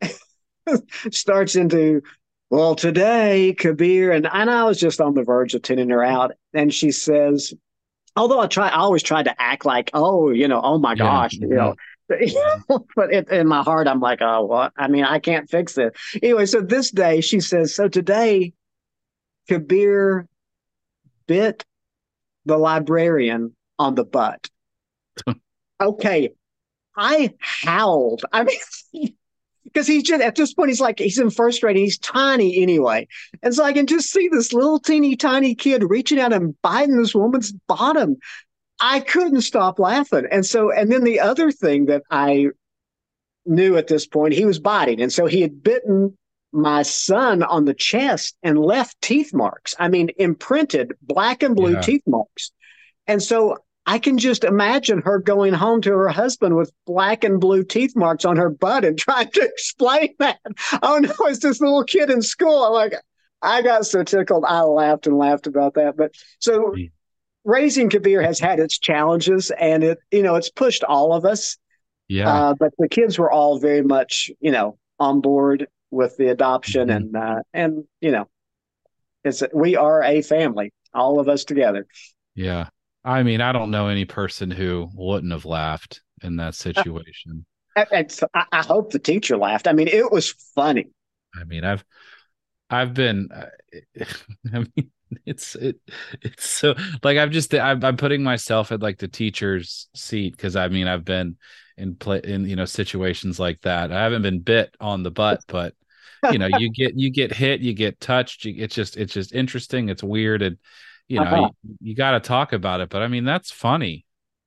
starts into, well, today, Kabir, and, and I was just on the verge of tuning her out. And she says, although I try, I always tried to act like, oh, you know, oh my gosh, you mm-hmm. know. but it, in my heart, I'm like, oh, what? I mean, I can't fix it. Anyway, so this day, she says, so today, Kabir bit the librarian on the butt. okay. I howled. I mean, because he's just at this point, he's like, he's in first grade and he's tiny anyway. And so I can just see this little teeny tiny kid reaching out and biting this woman's bottom. I couldn't stop laughing. And so, and then the other thing that I knew at this point, he was biting. And so he had bitten my son on the chest and left teeth marks. I mean, imprinted black and blue yeah. teeth marks. And so I can just imagine her going home to her husband with black and blue teeth marks on her butt and trying to explain that. Oh no, it's this little kid in school. I'm like, I got so tickled. I laughed and laughed about that. But so raising Kabir has had its challenges and it, you know, it's pushed all of us. Yeah. Uh, but the kids were all very much, you know, on board with the adoption mm-hmm. and uh, and you know it's we are a family all of us together yeah i mean i don't know any person who wouldn't have laughed in that situation. I, I hope the teacher laughed. I mean it was funny. I mean i've i've been i mean it's it it's so like i'm just I'm, I'm putting myself at like the teacher's seat because i mean i've been in play in you know situations like that. I haven't been bit on the butt but you know you get you get hit you get touched you, it's just it's just interesting. It's weird. And you know uh-huh. you, you got to talk about it but i mean that's funny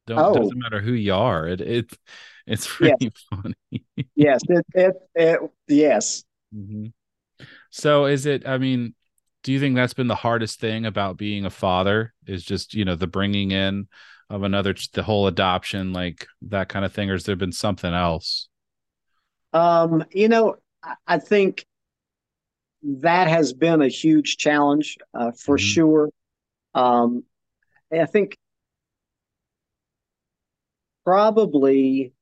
Don't, oh. doesn't matter who you are it, it it's really yes. funny yes it, it, it yes mm-hmm. so is it i mean do you think that's been the hardest thing about being a father is just you know the bringing in of another the whole adoption like that kind of thing or has there been something else um you know I think that has been a huge challenge uh, for mm-hmm. sure. Um, I think probably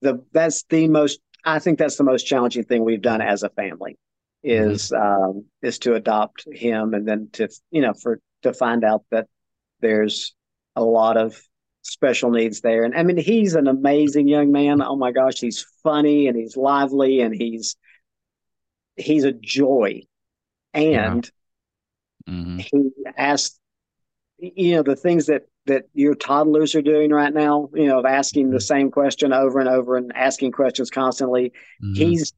the that's the most I think that's the most challenging thing we've done as a family is mm-hmm. um, is to adopt him and then to you know for to find out that there's a lot of special needs there. And I mean, he's an amazing young man. Oh my gosh, he's funny and he's lively and he's he's a joy. And. Mm-hmm. he asked, you know, the things that that your toddlers are doing right now, you know, of asking the mm-hmm. same question over and over and asking questions constantly. Mm-hmm. He's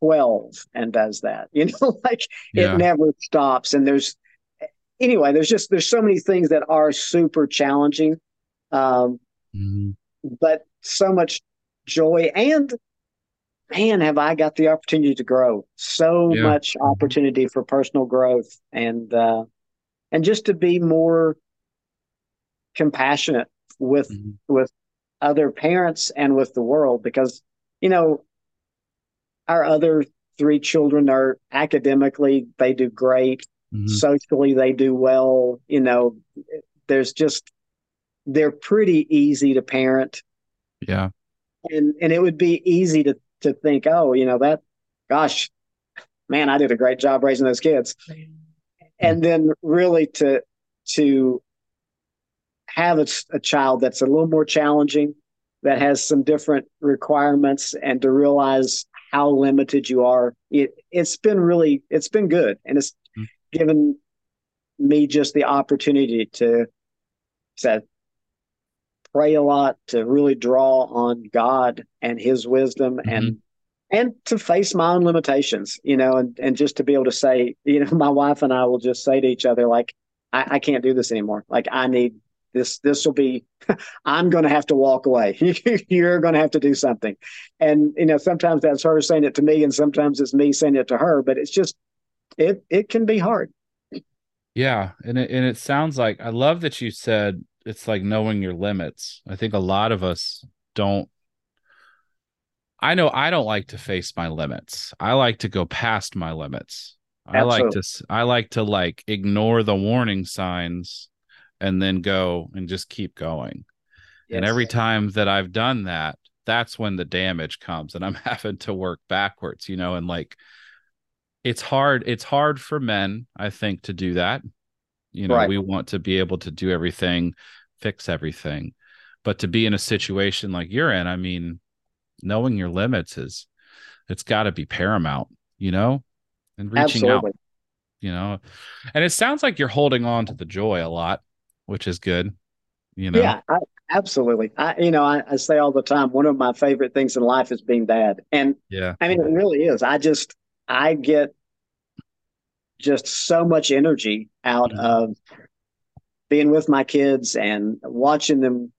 12 and does that. You know, like yeah. it never stops. And there's anyway, there's just there's so many things that are super challenging um, mm-hmm. But so much joy and man, have I got the opportunity to grow. So yeah. much opportunity for personal growth and uh, and just to be more compassionate with mm-hmm. with other parents and with the world because you know, our other three children are academically, they do great. Mm-hmm. Socially, they do well. You know, there's just, they're pretty easy to parent. Yeah. And, and it would be easy to, to think, oh, you know, that, gosh, man, I did a great job raising those kids. And then really to, to have a, a child that's a little more challenging, that has some different requirements, and to realize how limited you are, it, it's been really, it's been good. And it's mm-hmm. given me just the opportunity to, to pray a lot, to really draw on God and his wisdom mm-hmm. and and to face my own limitations, you know, and, and just to be able to say, you know, my wife and I will just say to each other, like, I, I can't do this anymore. Like I need this, this will be, I'm going to have to walk away. You're going to have to do something. And, you know, sometimes that's her saying it to me and sometimes it's me saying it to her, but it's just, it, it can be hard. Yeah. And it, and it sounds like, I love that you said it's like knowing your limits. I think a lot of us don't I know I don't like to face my limits. I like to go past my limits. Absolutely. I like to I like to like ignore the warning signs and then go and just keep going. Yes. And every time that I've done that, that's when the damage comes and I'm having to work backwards, you know, and like it's hard it's hard for men, I think to do that. You know, right. we want to be able to do everything, fix everything. But to be in a situation like you're in, I mean, knowing your limits is it's got to be paramount, you know, and reaching Absolutely. out, you know. And it sounds like you're holding on to the joy a lot, which is good, you know. Yeah, I, absolutely. I, you know, I, I say all the time, one of my favorite things in life is being dad, and yeah, I mean, it really is. I just, I get just so much energy out mm-hmm. of being with my kids and watching them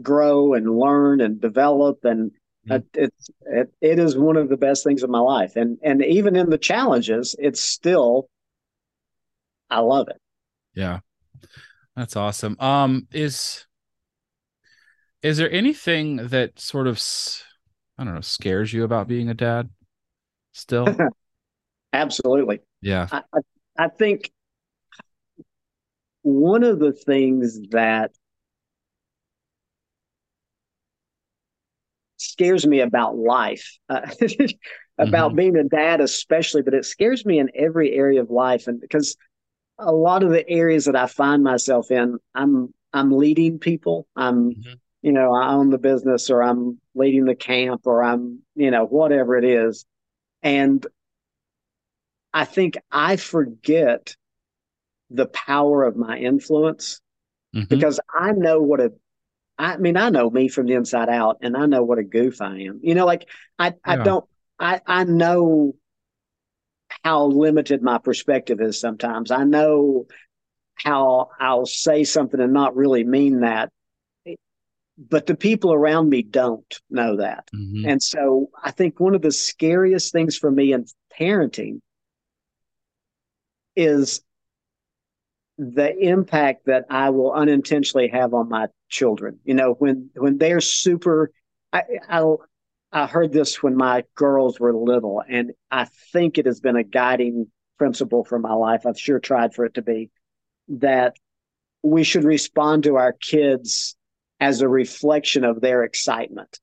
grow and learn and develop and Mm-hmm. It's it, it is one of the best things of my life, and and even in the challenges, it's still I love it. Yeah, that's awesome. Um, is is there anything that sort of I don't know scares you about being a dad? Still, absolutely. Yeah, I, I, think one of the things that scares me about life, uh, about mm-hmm. being a dad, especially, but it scares me in every area of life. And because a lot of the areas that I find myself in, I'm I'm leading people. I'm mm-hmm. you know I own the business, or I'm leading the camp, or I'm you know whatever it is, and I think I forget the power of my influence mm-hmm. because I know what a I mean, I know me from the inside out, and I know what a goof I am. You know, like I, yeah. I don't, I, I know how limited my perspective is sometimes. I know how I'll say something and not really mean that. But the people around me don't know that. Mm-hmm. And so I think one of the scariest things for me in parenting is the impact that I will unintentionally have on my children. You know, when when they're super, I I, I heard this when my girls were little, and I think it has been a guiding principle for my life. I've sure tried for it to be that we should respond to our kids as a reflection of their excitement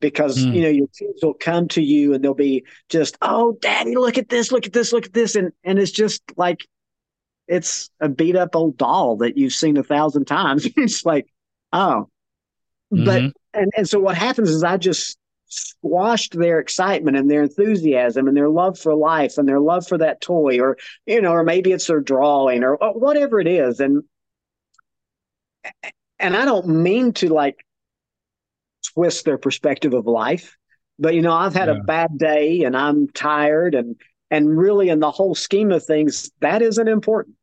because mm. you know your kids will come to you and they'll be just oh daddy look at this look at this look at this and and it's just like it's a beat up old doll that you've seen a thousand times. it's like, oh, mm-hmm. but and and so what happens is I just squashed their excitement and their enthusiasm and their love for life and their love for that toy or you know or maybe it's their drawing or, or whatever it is and and I don't mean to like twist their perspective of life but you know I've had yeah. a bad day and I'm tired and and really, in the whole scheme of things, that isn't important.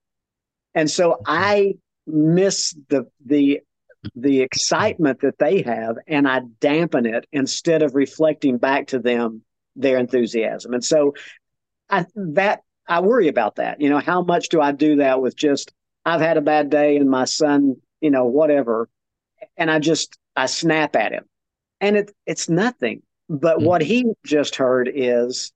And so mm-hmm. I miss the the the excitement that they have, and I dampen it instead of reflecting back to them their enthusiasm. And so I that I worry about that. You know, how much do I do that with just I've had a bad day and my son, you know, whatever, and I just I snap at him, and it it's nothing But mm-hmm. what he just heard is,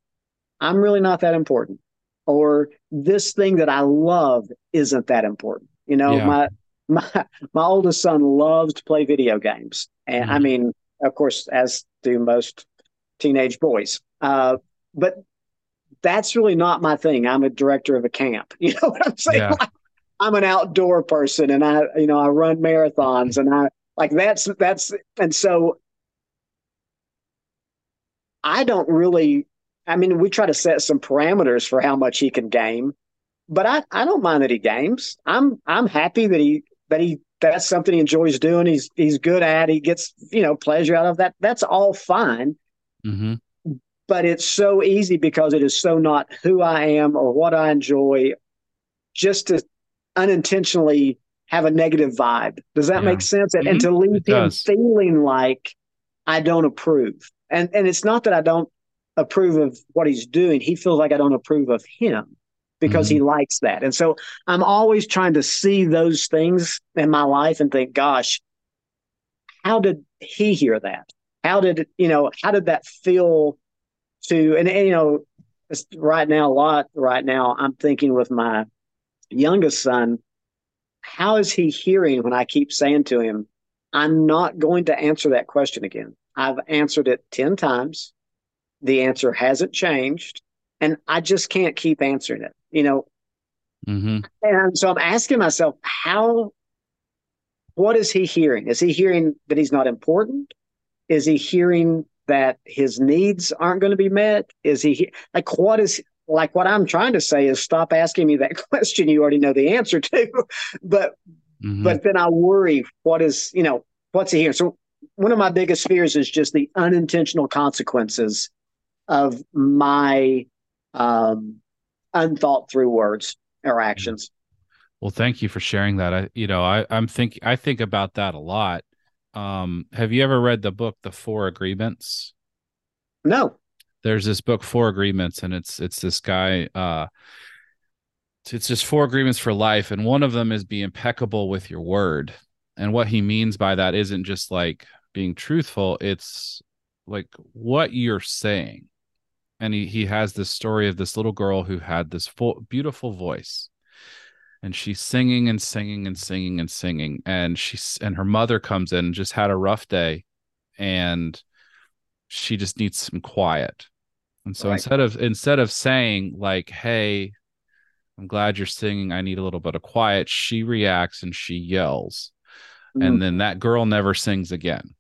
I'm really not that important. Or this thing that I love isn't that important. You know, yeah. my my my oldest son loves to play video games. And mm-hmm. I mean, of course, as do most teenage boys. Uh, but that's really not my thing. I'm a director of a camp. You know what I'm saying? Yeah. Like, I'm an outdoor person and I, you know, I run marathons and I like that's that's and so I don't really I mean, we try to set some parameters for how much he can game, but I, I don't mind that he games. I'm I'm happy that he that he that's something he enjoys doing. He's he's good at. He gets you know pleasure out of that. That's all fine. Mm-hmm. But it's so easy because it is so not who I am or what I enjoy, just to unintentionally have a negative vibe. Does that yeah. make sense? Mm-hmm. And to leave it him does. feeling like I don't approve. And and it's not that I don't approve of what he's doing. He feels like I don't approve of him because mm-hmm. he likes that. And so I'm always trying to see those things in my life and think, gosh, how did he hear that? How did, you know, how did that feel to, and, and you know, right now, a lot right now, I'm thinking with my youngest son, how is he hearing when I keep saying to him, I'm not going to answer that question again. I've answered it 10 times. The answer hasn't changed. And I just can't keep answering it you know. Mm-hmm. And so I'm asking myself, how, what is he hearing? Is he hearing that he's not important? Is he hearing that his needs aren't going to be met? Is he like, what is, like what I'm trying to say is stop asking me that question you already know the answer to. but, mm-hmm. but then I worry, what is, you know, what's he hearing? So one of my biggest fears is just the unintentional consequences of my um, unthought through words or actions. Well, thank you for sharing that. I, you know, I, I'm think I think about that a lot. Um, have you ever read the book The Four Agreements? No. There's this book Four Agreements, and it's it's this guy. Uh, it's just four agreements for life, and one of them is be impeccable with your word. And what he means by that isn't just like being truthful; it's like what you're saying. And he, he has this story of this little girl who had this full, beautiful voice. And she's singing and singing and singing and singing. And she's and her mother comes in and just had a rough day. And she just needs some quiet. And so right. instead of instead of saying like hey i'm glad you're singing. I need a little bit of quiet she reacts and she yells mm. and then that girl never sings again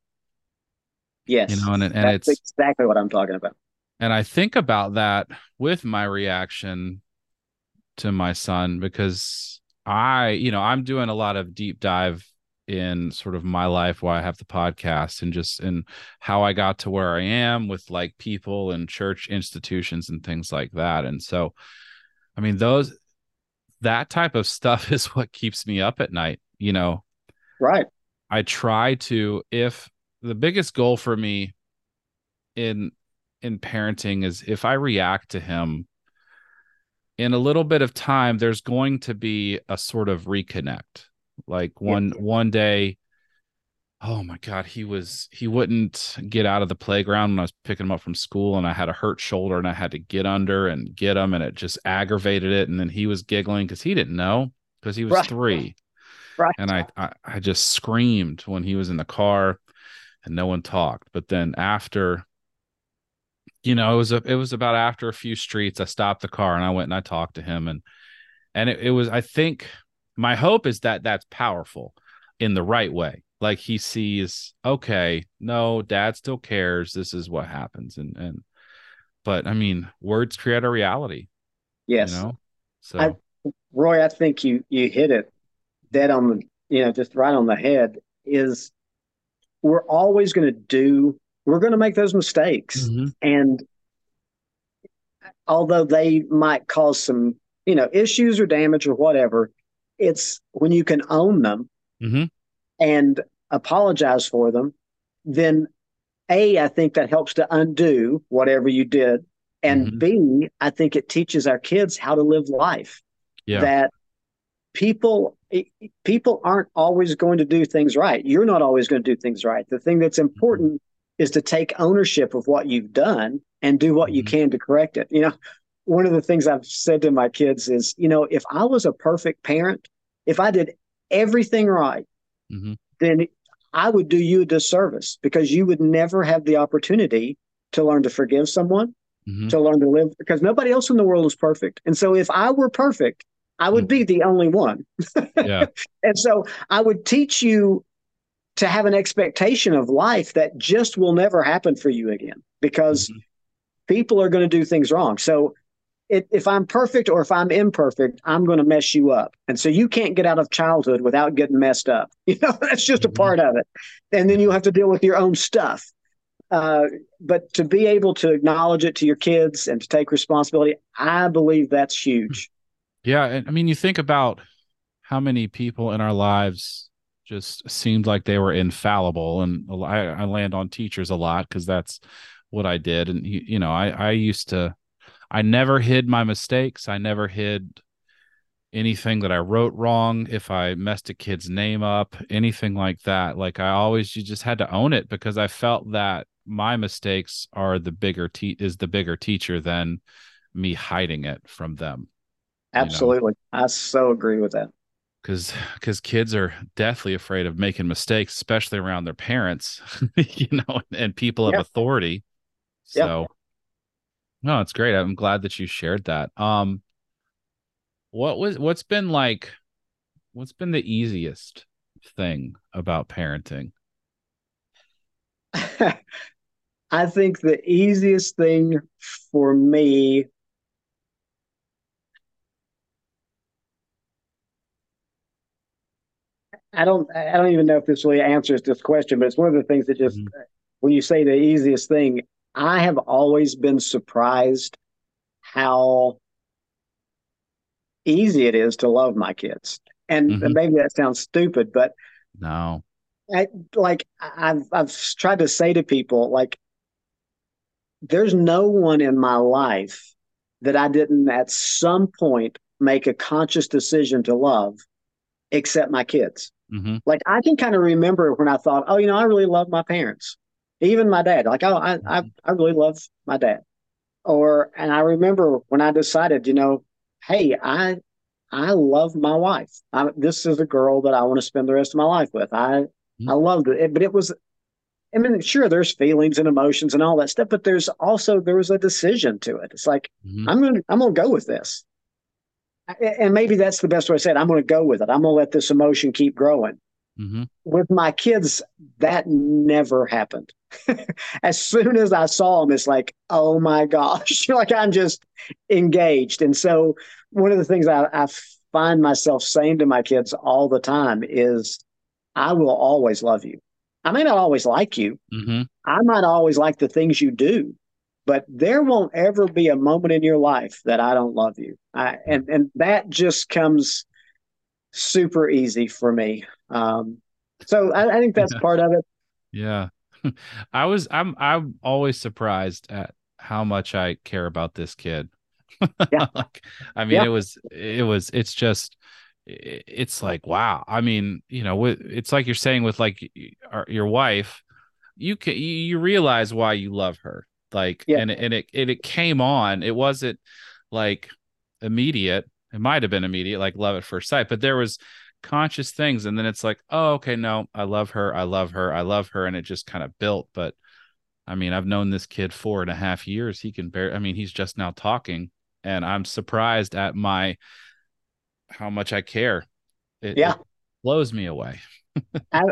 yes you know and, and That's it's exactly what i'm talking about and I think about that with my reaction to my son because I, you know, I'm doing a lot of deep dive in sort of my life why I have the podcast and just in how I got to where I am with like people and church institutions and things like that. And so, I mean, those, that type of stuff is what keeps me up at night, you know? Right. I try to, if the biggest goal for me in in parenting is if I react to him in a little bit of time, there's going to be a sort of reconnect. Like one yeah. one day, oh my god, he was he wouldn't get out of the playground when I was picking him up from school, and I had a hurt shoulder, and I had to get under and get him, and it just aggravated it. And then he was giggling because he didn't know because he was right. three, right? And I, I I just screamed when he was in the car, and no one talked. But then after you know, it was a, it was about after a few streets, I stopped the car and I went and I talked to him and and it, it was I think my hope is that that's powerful in the right way. Like he sees, okay, no, dad still cares. This is what happens. And and but I mean, words create a reality. Yes. You know? So I, Roy, I think you you hit it dead on the you know, just right on the head is we're always going to do we're going to make those mistakes. Mm-hmm. And although they might cause some, you know, issues or damage or whatever, it's when you can own them mm-hmm. and apologize for them, then A, I think that helps to undo whatever you did. And mm-hmm. B, I think it teaches our kids how to live life. Yeah. That people people aren't always going to do things right. You're not always going to do things right. The thing that's important is to take ownership of what you've done and do what mm-hmm. you can to correct it. You know, one of the things I've said to my kids is, you know, if I was a perfect parent, if I did everything right, mm-hmm. then I would do you a disservice because you would never have the opportunity to learn to forgive someone, mm-hmm. to learn to live, because nobody else in the world is perfect. And so if I were perfect, I would mm-hmm. be the only one. yeah. And so I would teach you to have an expectation of life that just will never happen for you again because mm-hmm. people are going to do things wrong. So it, if I'm perfect or if I'm imperfect, I'm going to mess you up. And so you can't get out of childhood without getting messed up. You know, that's just a mm-hmm. part of it. And then you have to deal with your own stuff. Uh, but to be able to acknowledge it to your kids and to take responsibility, I believe that's huge. Yeah. And I mean, you think about how many people in our lives just seemed like they were infallible. And I, I land on teachers a lot because that's what I did. And, you, you know, I, I used to, I never hid my mistakes. I never hid anything that I wrote wrong. If I messed a kid's name up, anything like that. Like I always, you just had to own it because I felt that my mistakes are the bigger te- is the bigger teacher than me hiding it from them. Absolutely. You know? I so agree with that. Cause, cause kids are deathly afraid of making mistakes, especially around their parents, you know, and people of authority. So, yep. no, it's great. I'm glad that you shared that. Um, what was, what's been like, what's been the easiest thing about parenting? I think the easiest thing for me I don't I don't even know if this really answers this question, but it's one of the things that just mm-hmm. when you say the easiest thing, I have always been surprised how easy it is to love my kids. And, mm-hmm. and maybe that sounds stupid, but no. I like I've I've tried to say to people like there's no one in my life that I didn't at some point make a conscious decision to love except my kids. Mm-hmm. Like I can kind of remember when I thought, oh, you know, I really love my parents, even my dad. Like, oh, I, I, mm-hmm. I really love my dad. Or, and I remember when I decided, you know, hey, I, I love my wife. I, this is a girl that I want to spend the rest of my life with. I, mm-hmm. I loved it, but it was, I mean, sure, there's feelings and emotions and all that stuff, but there's also there was a decision to it. It's like mm-hmm. I'm gonna I'm gonna go with this and maybe that's the best way to say it. I'm going to go with it. I'm going to let this emotion keep growing. Mm-hmm. With my kids, that never happened. as soon as I saw them, it's like, oh my gosh, like I'm just engaged. And so, one of the things I, I find myself saying to my kids all the time is, I will always love you. I may not always like you. Mm-hmm. I might always like the things you do, but there won't ever be a moment in your life that I don't love you. I, and and that just comes super easy for me. Um, so I, I think that's part of it. Yeah, I was. I'm. I'm always surprised at how much I care about this kid. Yeah. like, I mean, yeah. it was. It was. It's just. It's like wow. I mean, you know, it's like you're saying with like your wife. You can you realize why you love her like yeah. and and it, and it came on. It wasn't like immediate. It might have been immediate like love at first sight but there was conscious things and then it's like oh okay no i love her i love her i love her and it just kind of built but i mean i've known this kid four and a half years. He can bear i mean he's just now talking and i'm surprised at my how much i care. It, yeah. it blows me away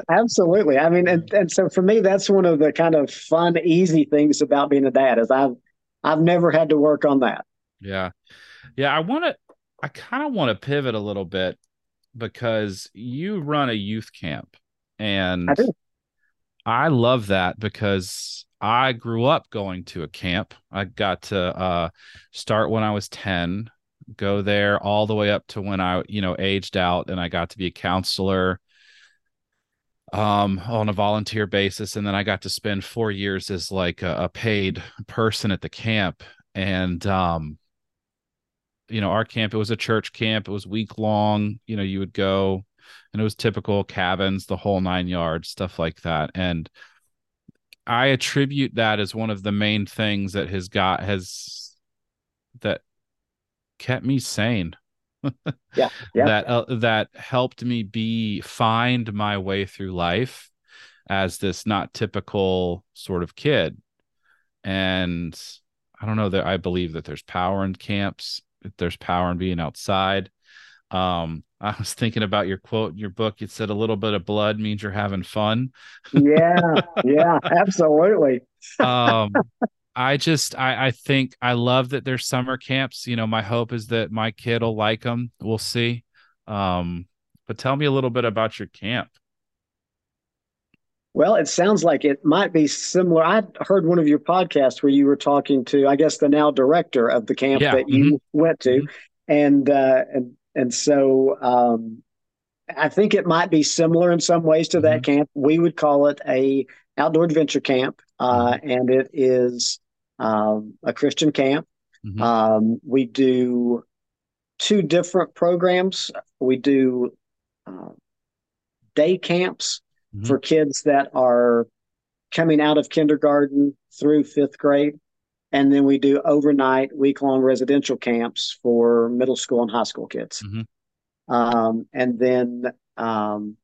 Absolutely. I mean, and, and so for me, that's one of the kind of fun, easy things about being a dad is I've I've never had to work on that. Yeah. Yeah. I want to I kind of want to pivot a little bit because you run a youth camp and I, I love that because I grew up going to a camp. I got to uh, start when I was 10, go there all the way up to when I, you know, aged out and I got to be a counselor um, on a volunteer basis. And then I got to spend four years as like a, a paid person at the camp. And, um, you know, our camp, it was a church camp. It was week long. You know, you would go and it was typical cabins, the whole nine yards, stuff like that. And I attribute that as one of the main things that has got has that kept me sane. Yeah, yeah, that uh, that helped me be find my way through life as this not typical sort of kid. And I don't know that I believe that there's power in camps, there's power in being outside. Um, I was thinking about your quote in your book. It said a little bit of blood means you're having fun. yeah, yeah, absolutely. um, I just I I think I love that there's summer camps. You know, my hope is that my kid will like them. We'll see. Um, but tell me a little bit about your camp. Well, it sounds like it might be similar. I heard one of your podcasts where you were talking to, I guess, the now director of the camp yeah. that you mm-hmm. went to, mm-hmm. and uh, and and so um, I think it might be similar in some ways to mm-hmm. that camp. We would call it a outdoor adventure camp, uh, mm-hmm. and it is um, a Christian camp. Mm-hmm. Um, we do two different programs. We do uh, day camps mm-hmm. for kids that are coming out of kindergarten through fifth grade. And then we do overnight week long residential camps for middle school and high school kids. Mm-hmm. Um, and then um,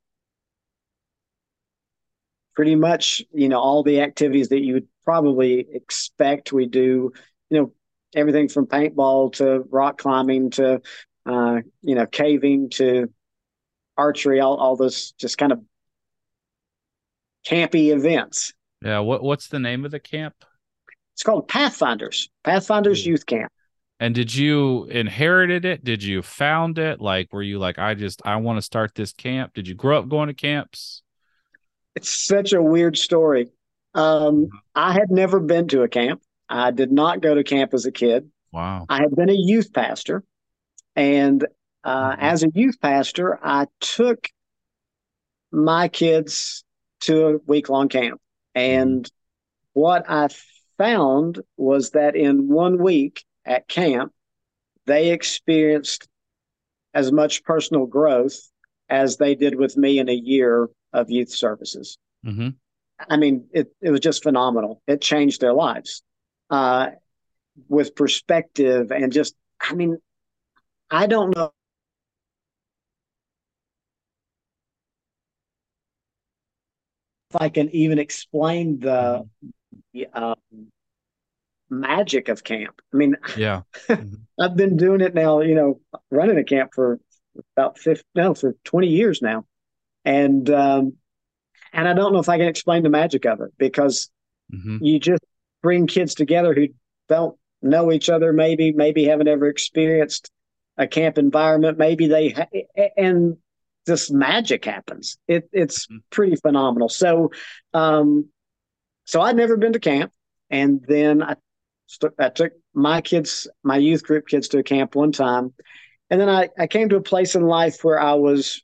pretty much, you know, all the activities that you would probably expect. We do, you know, everything from paintball to rock climbing to, uh, you know, caving to archery, all, all those just kind of campy events. Yeah. What What's the name of the camp? It's called Pathfinders. Pathfinders Youth Camp. And did you inherited it? Did you found it? Like, were you like, I just I want to start this camp? Did you grow up going to camps? It's such a weird story. Um, I had never been to a camp. I did not go to camp as a kid. Wow. I had been a youth pastor, and uh, mm-hmm. as a youth pastor, I took my kids to a week long camp. And what I found was that in one week at camp, they experienced as much personal growth as they did with me in a year of youth services. Mm-hmm. I mean, it, it was just phenomenal. It changed their lives uh, with perspective and just, I mean, I don't know if I can even explain the uh, magic of camp. I mean, yeah, I've been doing it now. You know, running a camp for about 50, no, for twenty years now, and um, and I don't know if I can explain the magic of it because mm-hmm. you just bring kids together who don't know each other, maybe maybe haven't ever experienced a camp environment, maybe they ha- and this magic happens. It, it's mm-hmm. pretty phenomenal. So, um, so I'd never been to camp, and then I, st- I took my kids, my youth group kids, to a camp one time, and then I, I came to a place in life where I was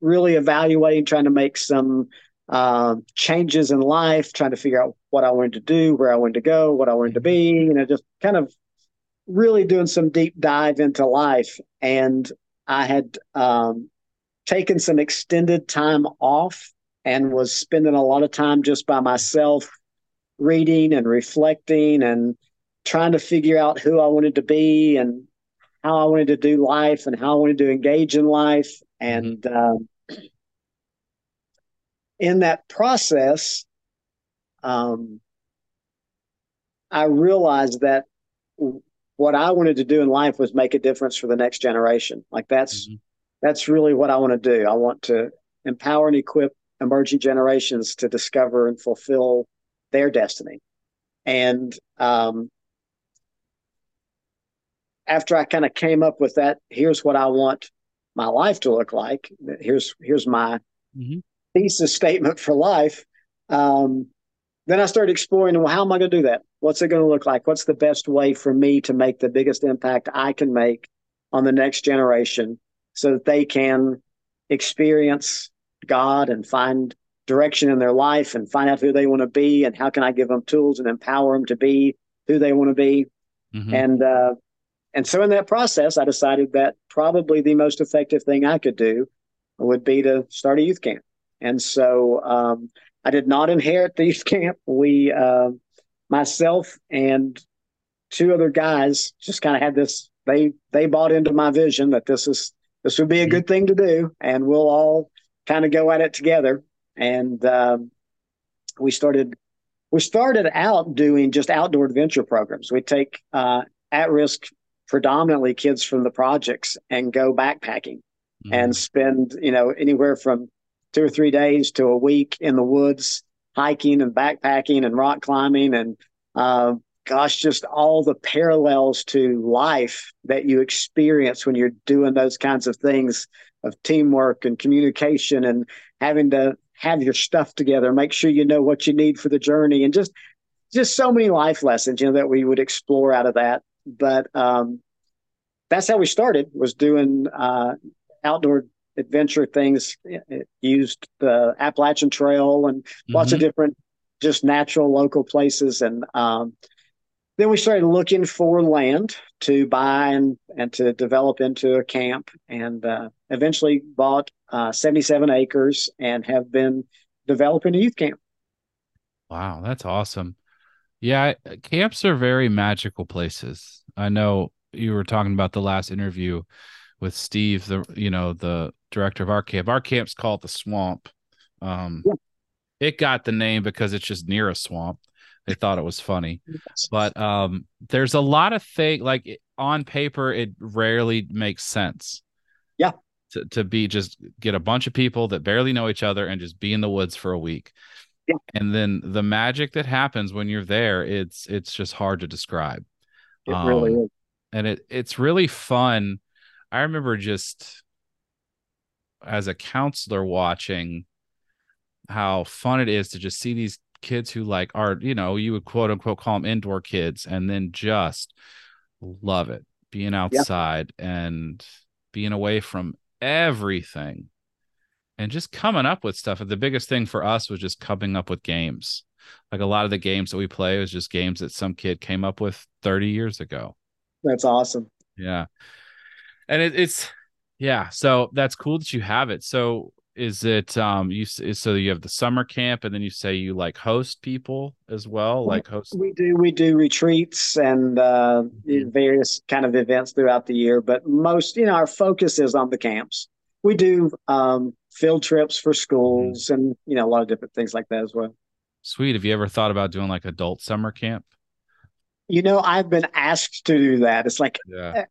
really evaluating, trying to make some uh, changes in life, trying to figure out what I wanted to do, where I wanted to go, what I wanted to be, you know, just kind of really doing some deep dive into life. And I had um, taken some extended time off and was spending a lot of time just by myself, reading and reflecting and trying to figure out who I wanted to be and how I wanted to do life and how I wanted to engage in life. And um, in that process, um, I realized that what I wanted to do in life was make a difference for the next generation. Like that's mm-hmm. that's really what I want to do. I want to empower and equip emerging generations to discover and fulfill their destiny. And um, after I kind of came up with that, here's what I want my life to look like. Here's here's my mm-hmm. thesis statement for life. Um, then I started exploring, well, how am I going to do that? What's it going to look like? What's the best way for me to make the biggest impact I can make on the next generation so that they can experience God and find direction in their life and find out who they want to be and how can I give them tools and empower them to be who they want to be. Mm-hmm. And uh, and so in that process, I decided that probably the most effective thing I could do would be to start a youth camp. And so um, I did not inherit the youth camp. We, uh, myself and two other guys, just kind of had this. They they bought into my vision that this is this would be a mm-hmm. good thing to do, and we'll all kind of go at it together. And um, we started we started out doing just outdoor adventure programs. We take uh, at risk, predominantly kids from the projects, and go backpacking mm-hmm. and spend you know anywhere from two or three days to a week in the woods hiking and backpacking and rock climbing and uh, gosh just all the parallels to life that you experience when you're doing those kinds of things of teamwork and communication and having to have your stuff together make sure you know what you need for the journey and just just so many life lessons you know that we would explore out of that but um, that's how we started was doing uh, outdoor adventure things. It used the Appalachian Trail and mm-hmm. lots of mm-hmm. different just natural local places. And um, then we started looking for land to buy and, and to develop into a camp and uh, eventually bought uh, 77 acres and have been developing a youth camp. Wow, that's awesome. Yeah, camps are very magical places. I know you were talking about the last interview with Steve, the you know the director of our camp. Our camp's called the Swamp. Um, yeah. It got the name because it's just near a swamp. They thought it was funny, but um, there's a lot of things like on paper it rarely makes sense. Yeah, to to be just get a bunch of people that barely know each other and just be in the woods for a week. Yeah. And then the magic that happens when you're there, it's it's just hard to describe. It um, really is. And it it's really fun I remember just as a counselor watching how fun it is to just see these kids who like are, you know, you would quote unquote call them indoor kids and then just love it being outside and being away from everything and just coming up with stuff. And the biggest thing for us was just coming up with games. Like a lot of the games that we play was just games that some kid came up with 30 years ago. That's awesome. Yeah and it, it's yeah so that's cool that you have it so is it um you so you have the summer camp and then you say you like host people as well like host we do we do retreats and uh mm-hmm. various kind of events throughout the year but most you know our focus is on the camps we do um field trips for schools mm-hmm. and you know a lot of different things like that as well sweet have you ever thought about doing like adult summer camp you know, I've been asked to do that. It's like, yeah.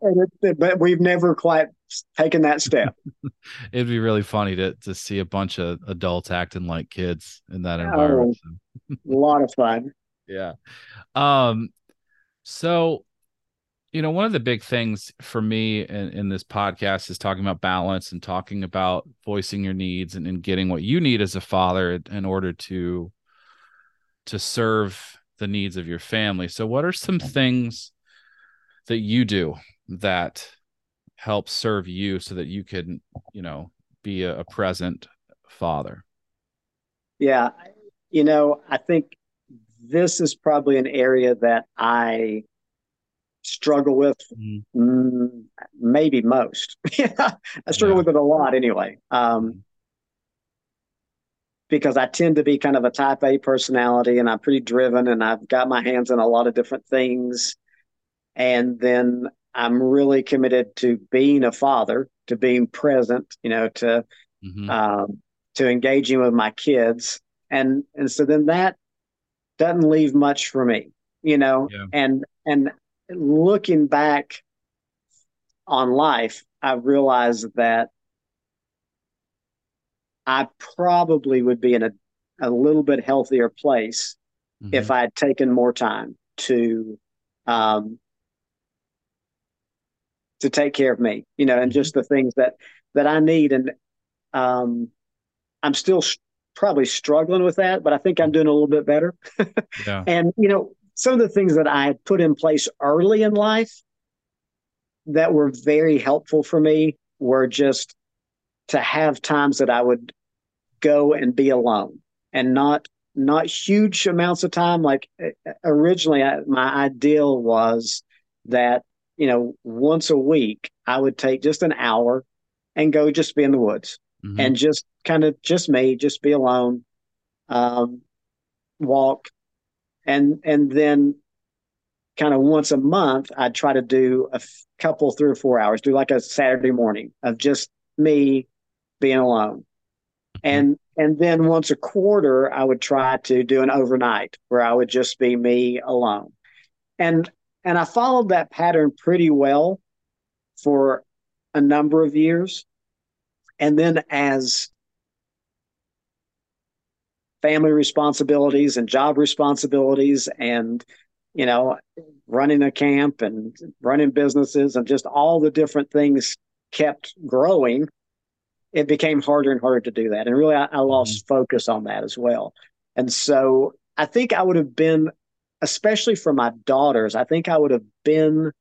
But we've never quite taken that step. It'd be really funny to to see a bunch of adults acting like kids in that environment. Oh, a lot of fun. Yeah. Um. So, you know, one of the big things for me in, in this podcast is talking about balance and talking about voicing your needs and, and getting what you need as a father in order to to serve the needs of your family. So, what are some things that you do that help serve you so that you can, you know, be a, a present father? Yeah. You know, I think this is probably an area that I struggle with mm-hmm. mm, maybe most. I struggle yeah. with it a lot anyway. Um, mm-hmm because I tend to be kind of a type A personality and I'm pretty driven and I've got my hands in a lot of different things. And then I'm really committed to being a father, to being present, you know, to mm-hmm. um, to engaging with my kids. And and so then that doesn't leave much for me, you know. Yeah. And and looking back on life, I realized that I probably would be in a, a little bit healthier place mm-hmm. if I had taken more time to um, to take care of me, you know, and mm-hmm. just the things that that I need. And um, I'm still sh- probably struggling with that, but I think I'm doing a little bit better. yeah. And you know, some of the things that I had put in place early in life that were very helpful for me were just to have times that I would go and be alone and not not huge amounts of time like originally I, my ideal was that you know once a week i would take just an hour and go just be in the woods mm-hmm. and just kind of just me just be alone um, walk, and and then kind of once a month, I'd try to do a f- couple, three or four hours, do like a Saturday morning of just me being alone. Mm-hmm. And and then once a quarter, I would try to do an overnight where I would just be me alone. And and I followed that pattern pretty well for a number of years. And then as family responsibilities and job responsibilities and you know running a camp and running businesses and just all the different things kept growing it became harder and harder to do that. And really i, I lost mm-hmm. focus on that as well. And so i think i would have been especially for my daughters i think i would have been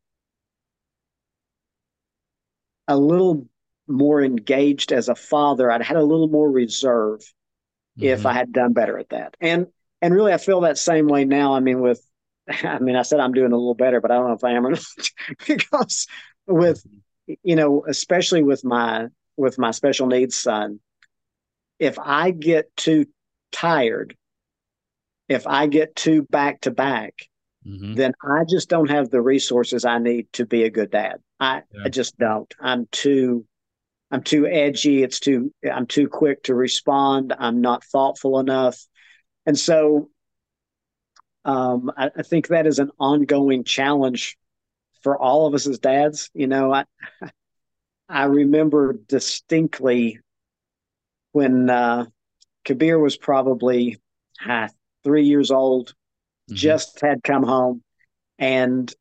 a little more engaged as a father. I'd had a little more reserve mm-hmm. if i had done better at that and and really i feel that same way now i mean with I mean, I said I'm doing a little better, but I don't know if I am or not because with, you know, especially with my with my special needs son, if I get too tired, if I get too back to back, mm-hmm. then I just don't have the resources I need to be a good dad. I, yeah. I just don't. I'm too I'm too edgy. It's too I'm too quick to respond. I'm not thoughtful enough. And so um, I, I, think that is an ongoing challenge for all of us as dads. You know, I I remember distinctly when uh, Kabir was probably uh, three years old, mm-hmm. just had come home, and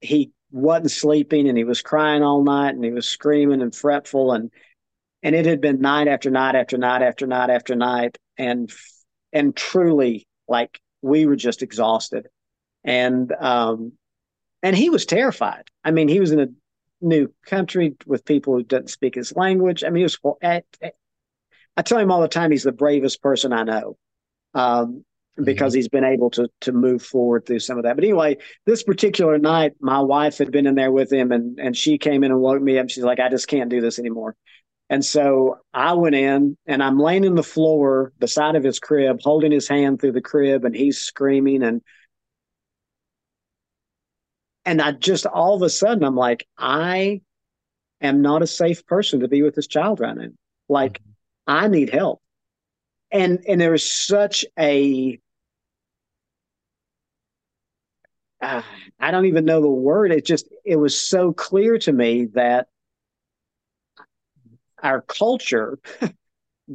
he wasn't sleeping, and he was crying all night, and he was screaming and fretful, and and it had been night after night after night after night after night, and and truly like we were just exhausted. And um and he was terrified. I mean he was in a new country with people who didn't speak his language. I mean he was at, at, i tell him all the time he's the bravest person i know. Um because mm-hmm. he's been able to to move forward through some of that. But anyway, this particular night, my wife had been in there with him, and and she came in and woke me up. She's like, "I just can't do this anymore." And so I went in and I'm laying in the floor beside of his crib, holding his hand through the crib, and he's screaming and and I just all of a sudden I'm like, I am not a safe person to be with this child right now. Like mm-hmm. I need help. And and there was such a uh, I don't even know the word. It just it was so clear to me that our culture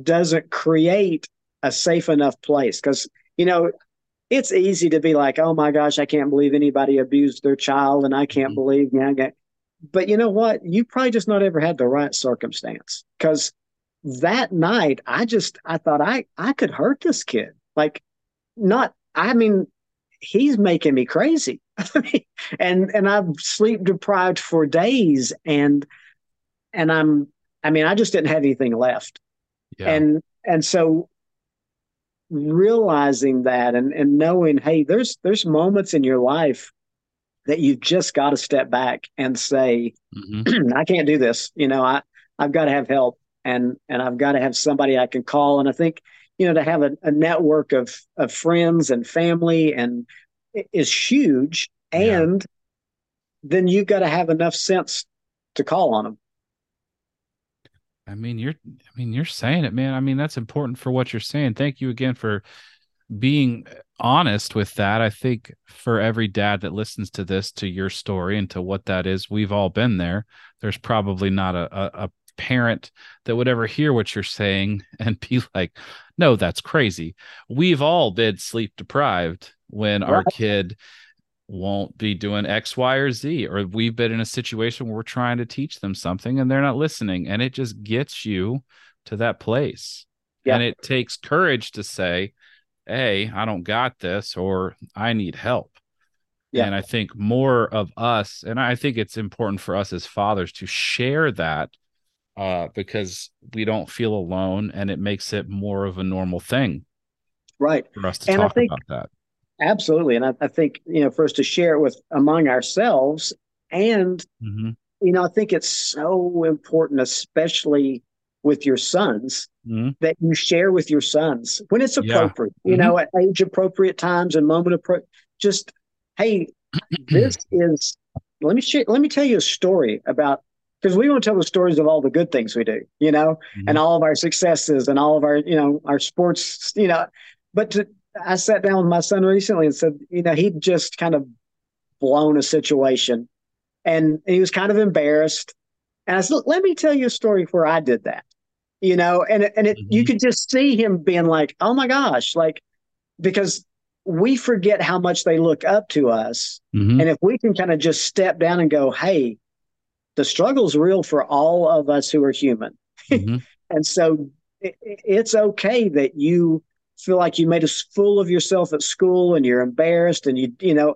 doesn't create a safe enough place because you know it's easy to be like oh my gosh i can't believe anybody abused their child and i can't mm-hmm. believe yeah but you know what you probably just not ever had the right circumstance because that night i just i thought i i could hurt this kid like not i mean he's making me crazy and and i'm sleep deprived for days and and i'm I mean, I just didn't have anything left. Yeah. And and so realizing that and, and knowing, hey, there's there's moments in your life that you've just got to step back and say, mm-hmm. I can't do this. You know, I, I've got to have help and and I've got to have somebody I can call. And I think, you know, to have a, a network of of friends and family and is huge. And yeah. then you've got to have enough sense to call on them. I mean, you're I mean, you're saying it, man. I mean, that's important for what you're saying. Thank you again for being honest with that. I think for every dad that listens to this, to your story and to what that is, we've all been there. There's probably not a, a, a parent that would ever hear what you're saying and be like, no, that's crazy. We've all been sleep deprived when right. our kid won't be doing X, Y, or Z, or we've been in a situation where we're trying to teach them something and they're not listening. And it just gets you to that place. Yeah. And it takes courage to say, Hey, I don't got this, or I need help. Yeah. And I think more of us, and I think it's important for us as fathers to share that uh, because we don't feel alone and it makes it more of a normal thing. Right. For us to and talk think, about that Absolutely. And I, I, think, you know, for us to share it with among ourselves and, mm-hmm. you know, I think it's so important, especially with your sons mm-hmm. that you share with your sons when it's appropriate, yeah. you mm-hmm. know, at age appropriate times and moment appropriate. Just, hey, this is, let me share, let me tell you a story about, because we want to tell the stories of all the good things we do, you know, mm-hmm. and all of our successes and all of our, you know, our sports, you know, but to, I sat down with my son recently and said, you know, he'd just kind of blown a situation and he was kind of embarrassed. And I said, let me tell you a story where I did that, you know, and, and it, mm-hmm. you could just see him being like, oh my gosh, like, because we forget how much they look up to us. Mm-hmm. And if we can kind of just step down and go, hey, the struggle's real for all of us who are human. Mm-hmm. and so it, it's okay that you feel like you made a fool of yourself at school and you're embarrassed and you, you know,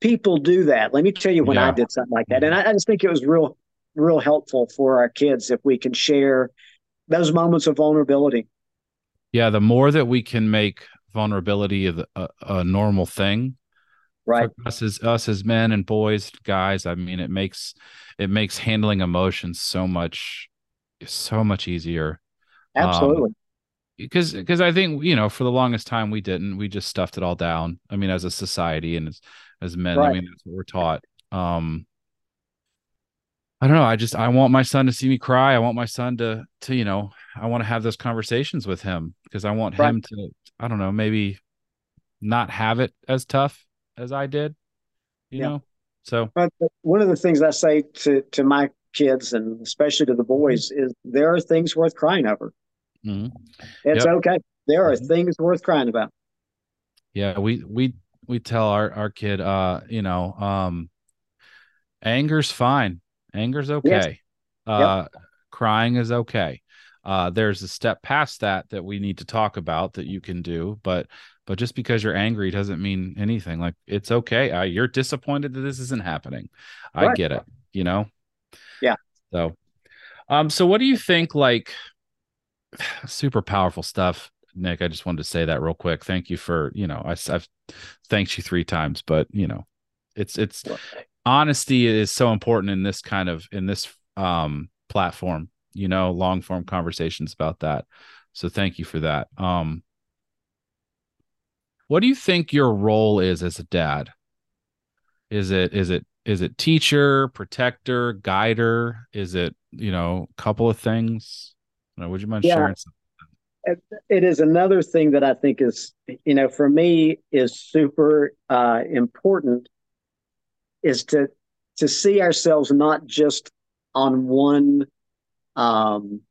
people do that. Let me tell you when yeah. I did something like that. And I, I just think it was real, real helpful for our kids if we can share those moments of vulnerability. Yeah. The more that we can make vulnerability a, a, a normal thing, right. Us as us as men and boys guys i mean it makes it makes handling emotions so much so much easier. Absolutely. um, because because i think you know for the longest time we didn't. We just stuffed it all down. I mean as a society and as as men right. i mean that's what we're taught. Um i don't know. I just i want my son to see me cry. I want my son to to you know i want to have those conversations with him because i want right. him to i don't know maybe not have it as tough as I did, you yeah. know. So but one of the things I say to to my kids and especially to the boys is there are things worth crying over. Mm-hmm. It's yep. okay. There are mm-hmm. things worth crying about. Yeah, we we we tell our our kid, uh, you know, um, anger's fine. Anger's okay. Yes. Uh, yep. crying is okay. Uh, there's a step past that that we need to talk about that you can do, but but just because you're angry doesn't mean anything. Like it's okay. Uh, you're disappointed that this isn't happening. I right. get it. You know. Yeah. So, um, so what do you think? Like, super powerful stuff, Nick. I just wanted to say that real quick. Thank you for you know I, I've thanked you three times, but you know, it's it's honesty is so important in this kind of in this um platform. You know, long form conversations about that. So thank you for that. Um, what do you think your role is as a dad? Is it is it is it teacher, protector, guider? Is it you know a couple of things? would you mind yeah. sharing? Something? It is another thing that I think is you know for me is super uh, important is to to see ourselves not just on one um,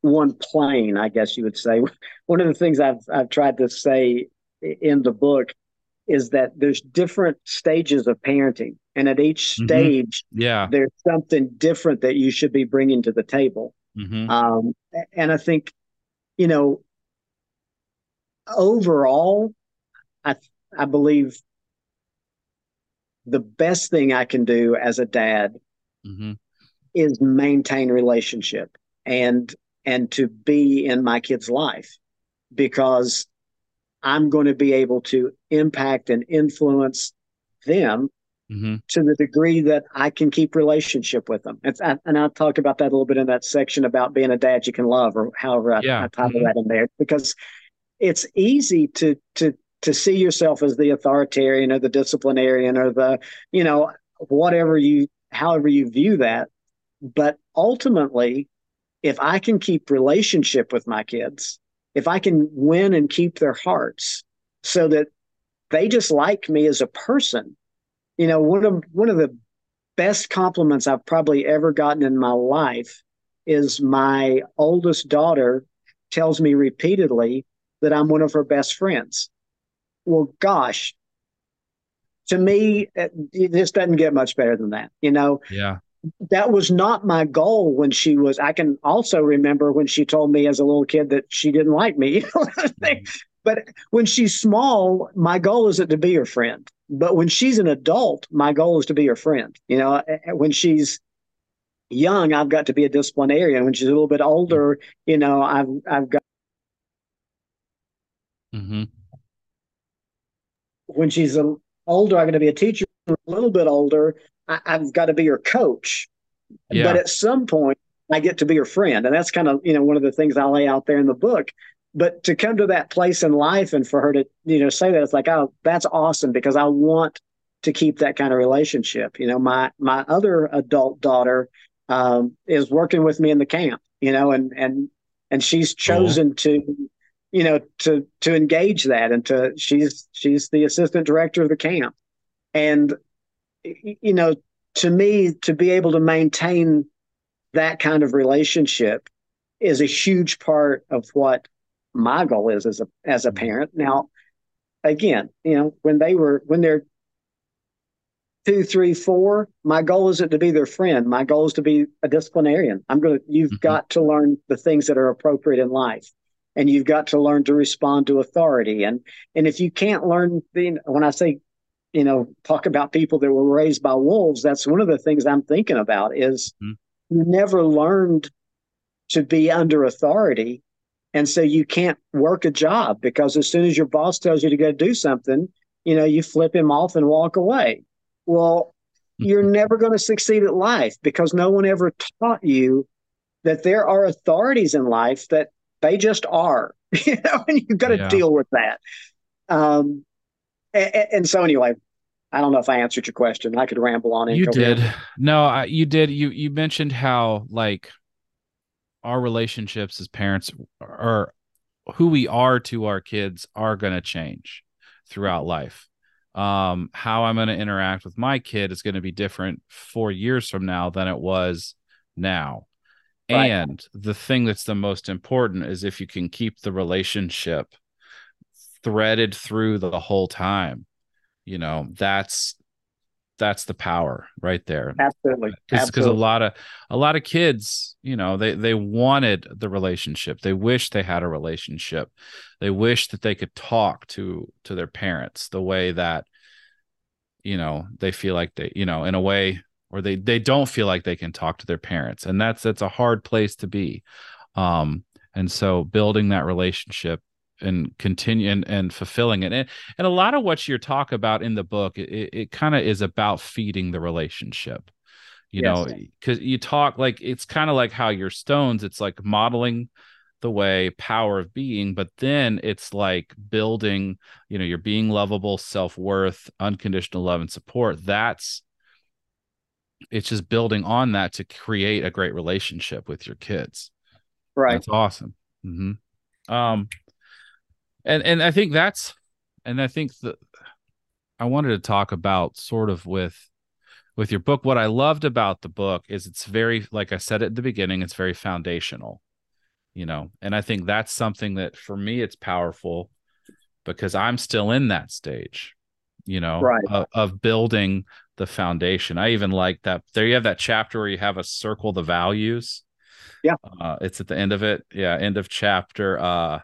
one plane, I guess you would say. One of the things I've I've tried to say in the book is that there's different stages of parenting and at each mm-hmm. stage mm-hmm. yeah there's something different that you should be bringing to the table mm-hmm. um, and i think you know overall i i believe the best thing i can do as a dad mm-hmm. is maintain relationship and and to be in my kid's life because I'm going to be able to impact and influence them mm-hmm. to the degree that I can keep relationship with them. It's, I, and I talk about that a little bit in that section about being a dad you can love, or however I, yeah. I title mm-hmm. that in there, because it's easy to to to see yourself as the authoritarian or the disciplinarian or the you know whatever you however you view that, but ultimately, if I can keep relationship with my kids if I can win and keep their hearts so that they just like me as a person, you know, one of one of the best compliments I've probably ever gotten in my life is my oldest daughter tells me repeatedly that I'm one of her best friends. Well, gosh, to me, it, this doesn't get much better than that. You know, yeah that was not my goal when she was i can also remember when she told me as a little kid that she didn't like me mm-hmm. but when she's small my goal isn't to be her friend. But when she's an adult my goal is to be her friend you know. When she's young i've got to be a disciplinarian. When she's a little bit older you know i've i've got mm-hmm. when she's a, older i'm going to be a teacher. A little bit older I, have got to be your coach. Yeah. But at some point, I get to be her friend. And that's kind of, you know, one of the things I lay out there in the book. But to come to that place in life and for her to, you know, say that it's like, oh, that's awesome because I want to keep that kind of relationship. You know, my my other adult daughter um, is working with me in the camp, you know, and and and she's chosen to, you know, to to engage that and to she's she's the assistant director of the camp. And you know, to me, to be able to maintain that kind of relationship is a huge part of what my goal is as a as a parent. Now, again, you know, when they were when they're two, three, four, my goal isn't to be their friend. My goal is to be a disciplinarian. I'm gonna you've mm-hmm. got to learn the things that are appropriate in life. And you've got to learn to respond to authority. And and if you can't learn the when I say you know, talk about people that were raised by wolves, that's one of the things I'm thinking about is mm-hmm. you never learned to be under authority. And so you can't work a job because as soon as your boss tells you to go do something, you know, you flip him off and walk away. Well, mm-hmm. you're never going to succeed at life because no one ever taught you that there are authorities in life that they just are, you know, and you've got to yeah. deal with that. Um, and, and, so anyway, I don't know if I answered your question. I could ramble on. You did. No, I, you did. You you mentioned how like our relationships as parents are who we are to our kids are going to change throughout life. Um, how I'm going to interact with my kid is going to be different four years from now than it was now. Right. And the thing that's the most important is if you can keep the relationship threaded through the whole time you know that's that's the power right there. Absolutely. Because a lot of a lot of kids you know they they wanted the relationship. They wish they had a relationship. They wish that they could talk to to their parents the way that you know they feel like they you know in a way or they they don't feel like they can talk to their parents. And that's that's a hard place to be. Um and so building that relationship and continue and, and fulfilling it and, and a lot of what you're talk about in the book it, it kind of is about feeding the relationship you yes. know because you talk like it's kind of like how you're stones it's like modeling the way power of being but then it's like building you know you're being lovable self-worth unconditional love and support that's it's just building on that to create a great relationship with your kids right that's awesome mm-hmm. um and and I think that's and I think that I wanted to talk about sort of with with your book. What I loved about the book is it's very like I said at the beginning it's very foundational you know? And I think that's something that for me it's powerful because I'm still in that stage you know right. of, of building the foundation. I even like that there you have that chapter where you have a circle the values. Yeah. Uh, it's at the end of it. Yeah end of chapter uh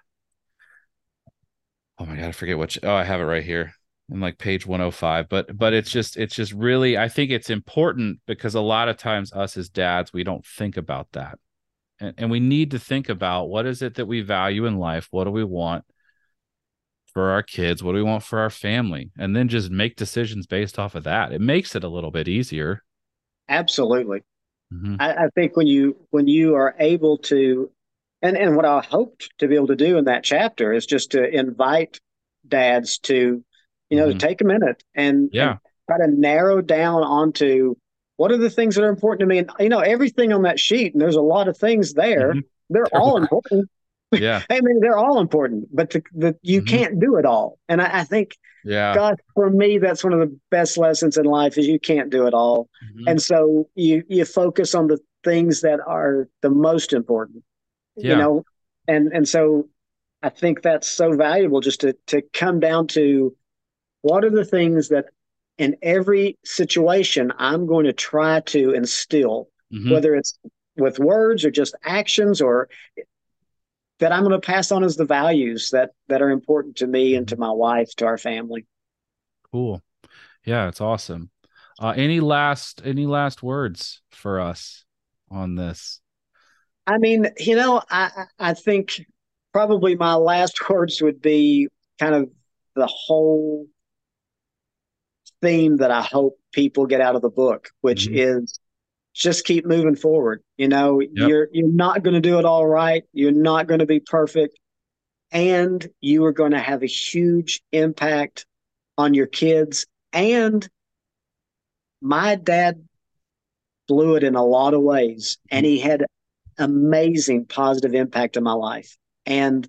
oh my god, I forget which. Oh, I have it right here in like page 105 but but it's just it's just really i think it's important because a lot of times us as dads we don't think about that. And, and we need to think about what is it that we value in life? What do we want for our kids? What do we want for our family? And then just make decisions based off of that. It makes it a little bit easier. Absolutely. Mm-hmm. I, I think when you when you are able to and and what I hoped to be able to do in that chapter is just to invite dads to, you know, mm-hmm. to take a minute and, yeah. and try to narrow down onto what are the things that are important to me. And you know, everything on that sheet, and there's a lot of things there. Mm-hmm. They're all important. Yeah, I mean, they're all important, but to, the, you mm-hmm. can't do it all. And I, I, think, yeah, God, for me, that's one of the best lessons in life is you can't do it all. Mm-hmm. And so you you focus on the things that are the most important yeah. you know and and so i think that's so valuable just to to come down to what are the things that in every situation i'm going to try to instill mm-hmm. whether it's with words or just actions or that i'm going to pass on as the values that that are important to me and to my wife to our family. Cool. Yeah it's awesome. Uh, any last any last words for us on this I mean, you know, I I think probably my last words would be kind of the whole theme that I hope people get out of the book, which mm-hmm. is just keep moving forward. You know, yep. you're you're not going to do it all right. You're not going to be perfect, and you are going to have a huge impact on your kids. And my dad blew it in a lot of ways, and he had amazing positive impact on my life. And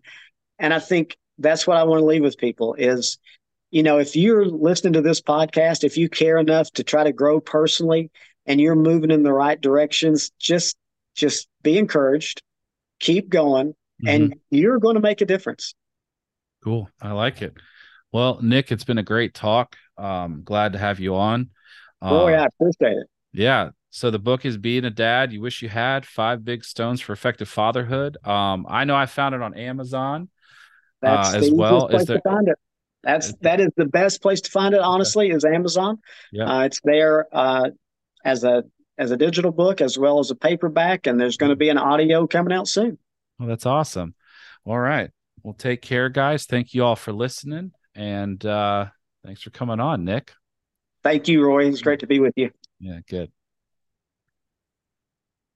and I think that's what I want to leave with people is, you know, if you're listening to this podcast, if you care enough to try to grow personally and you're moving in the right directions, just just be encouraged, keep going, mm-hmm. and you're going to make a difference. Cool. I like it. Well, Nick, it's been a great talk. Um, glad to have you on. Oh, yeah, I appreciate it. Yeah. So the book is Being a Dad You Wish You Had Five Big Stones for Effective Fatherhood. Um, I know I found it on Amazon uh, as well. Is there, That's that is the best place to find it. Honestly, is Amazon. Yeah, uh, it's there uh, as a as a digital book as well as a paperback, and there's going to be an audio coming out soon. Well, that's awesome. All right, well, take care, guys. Thank you all for listening, and uh, thanks for coming on, Nick. Thank you, Roy. It's great to be with you. Yeah, good.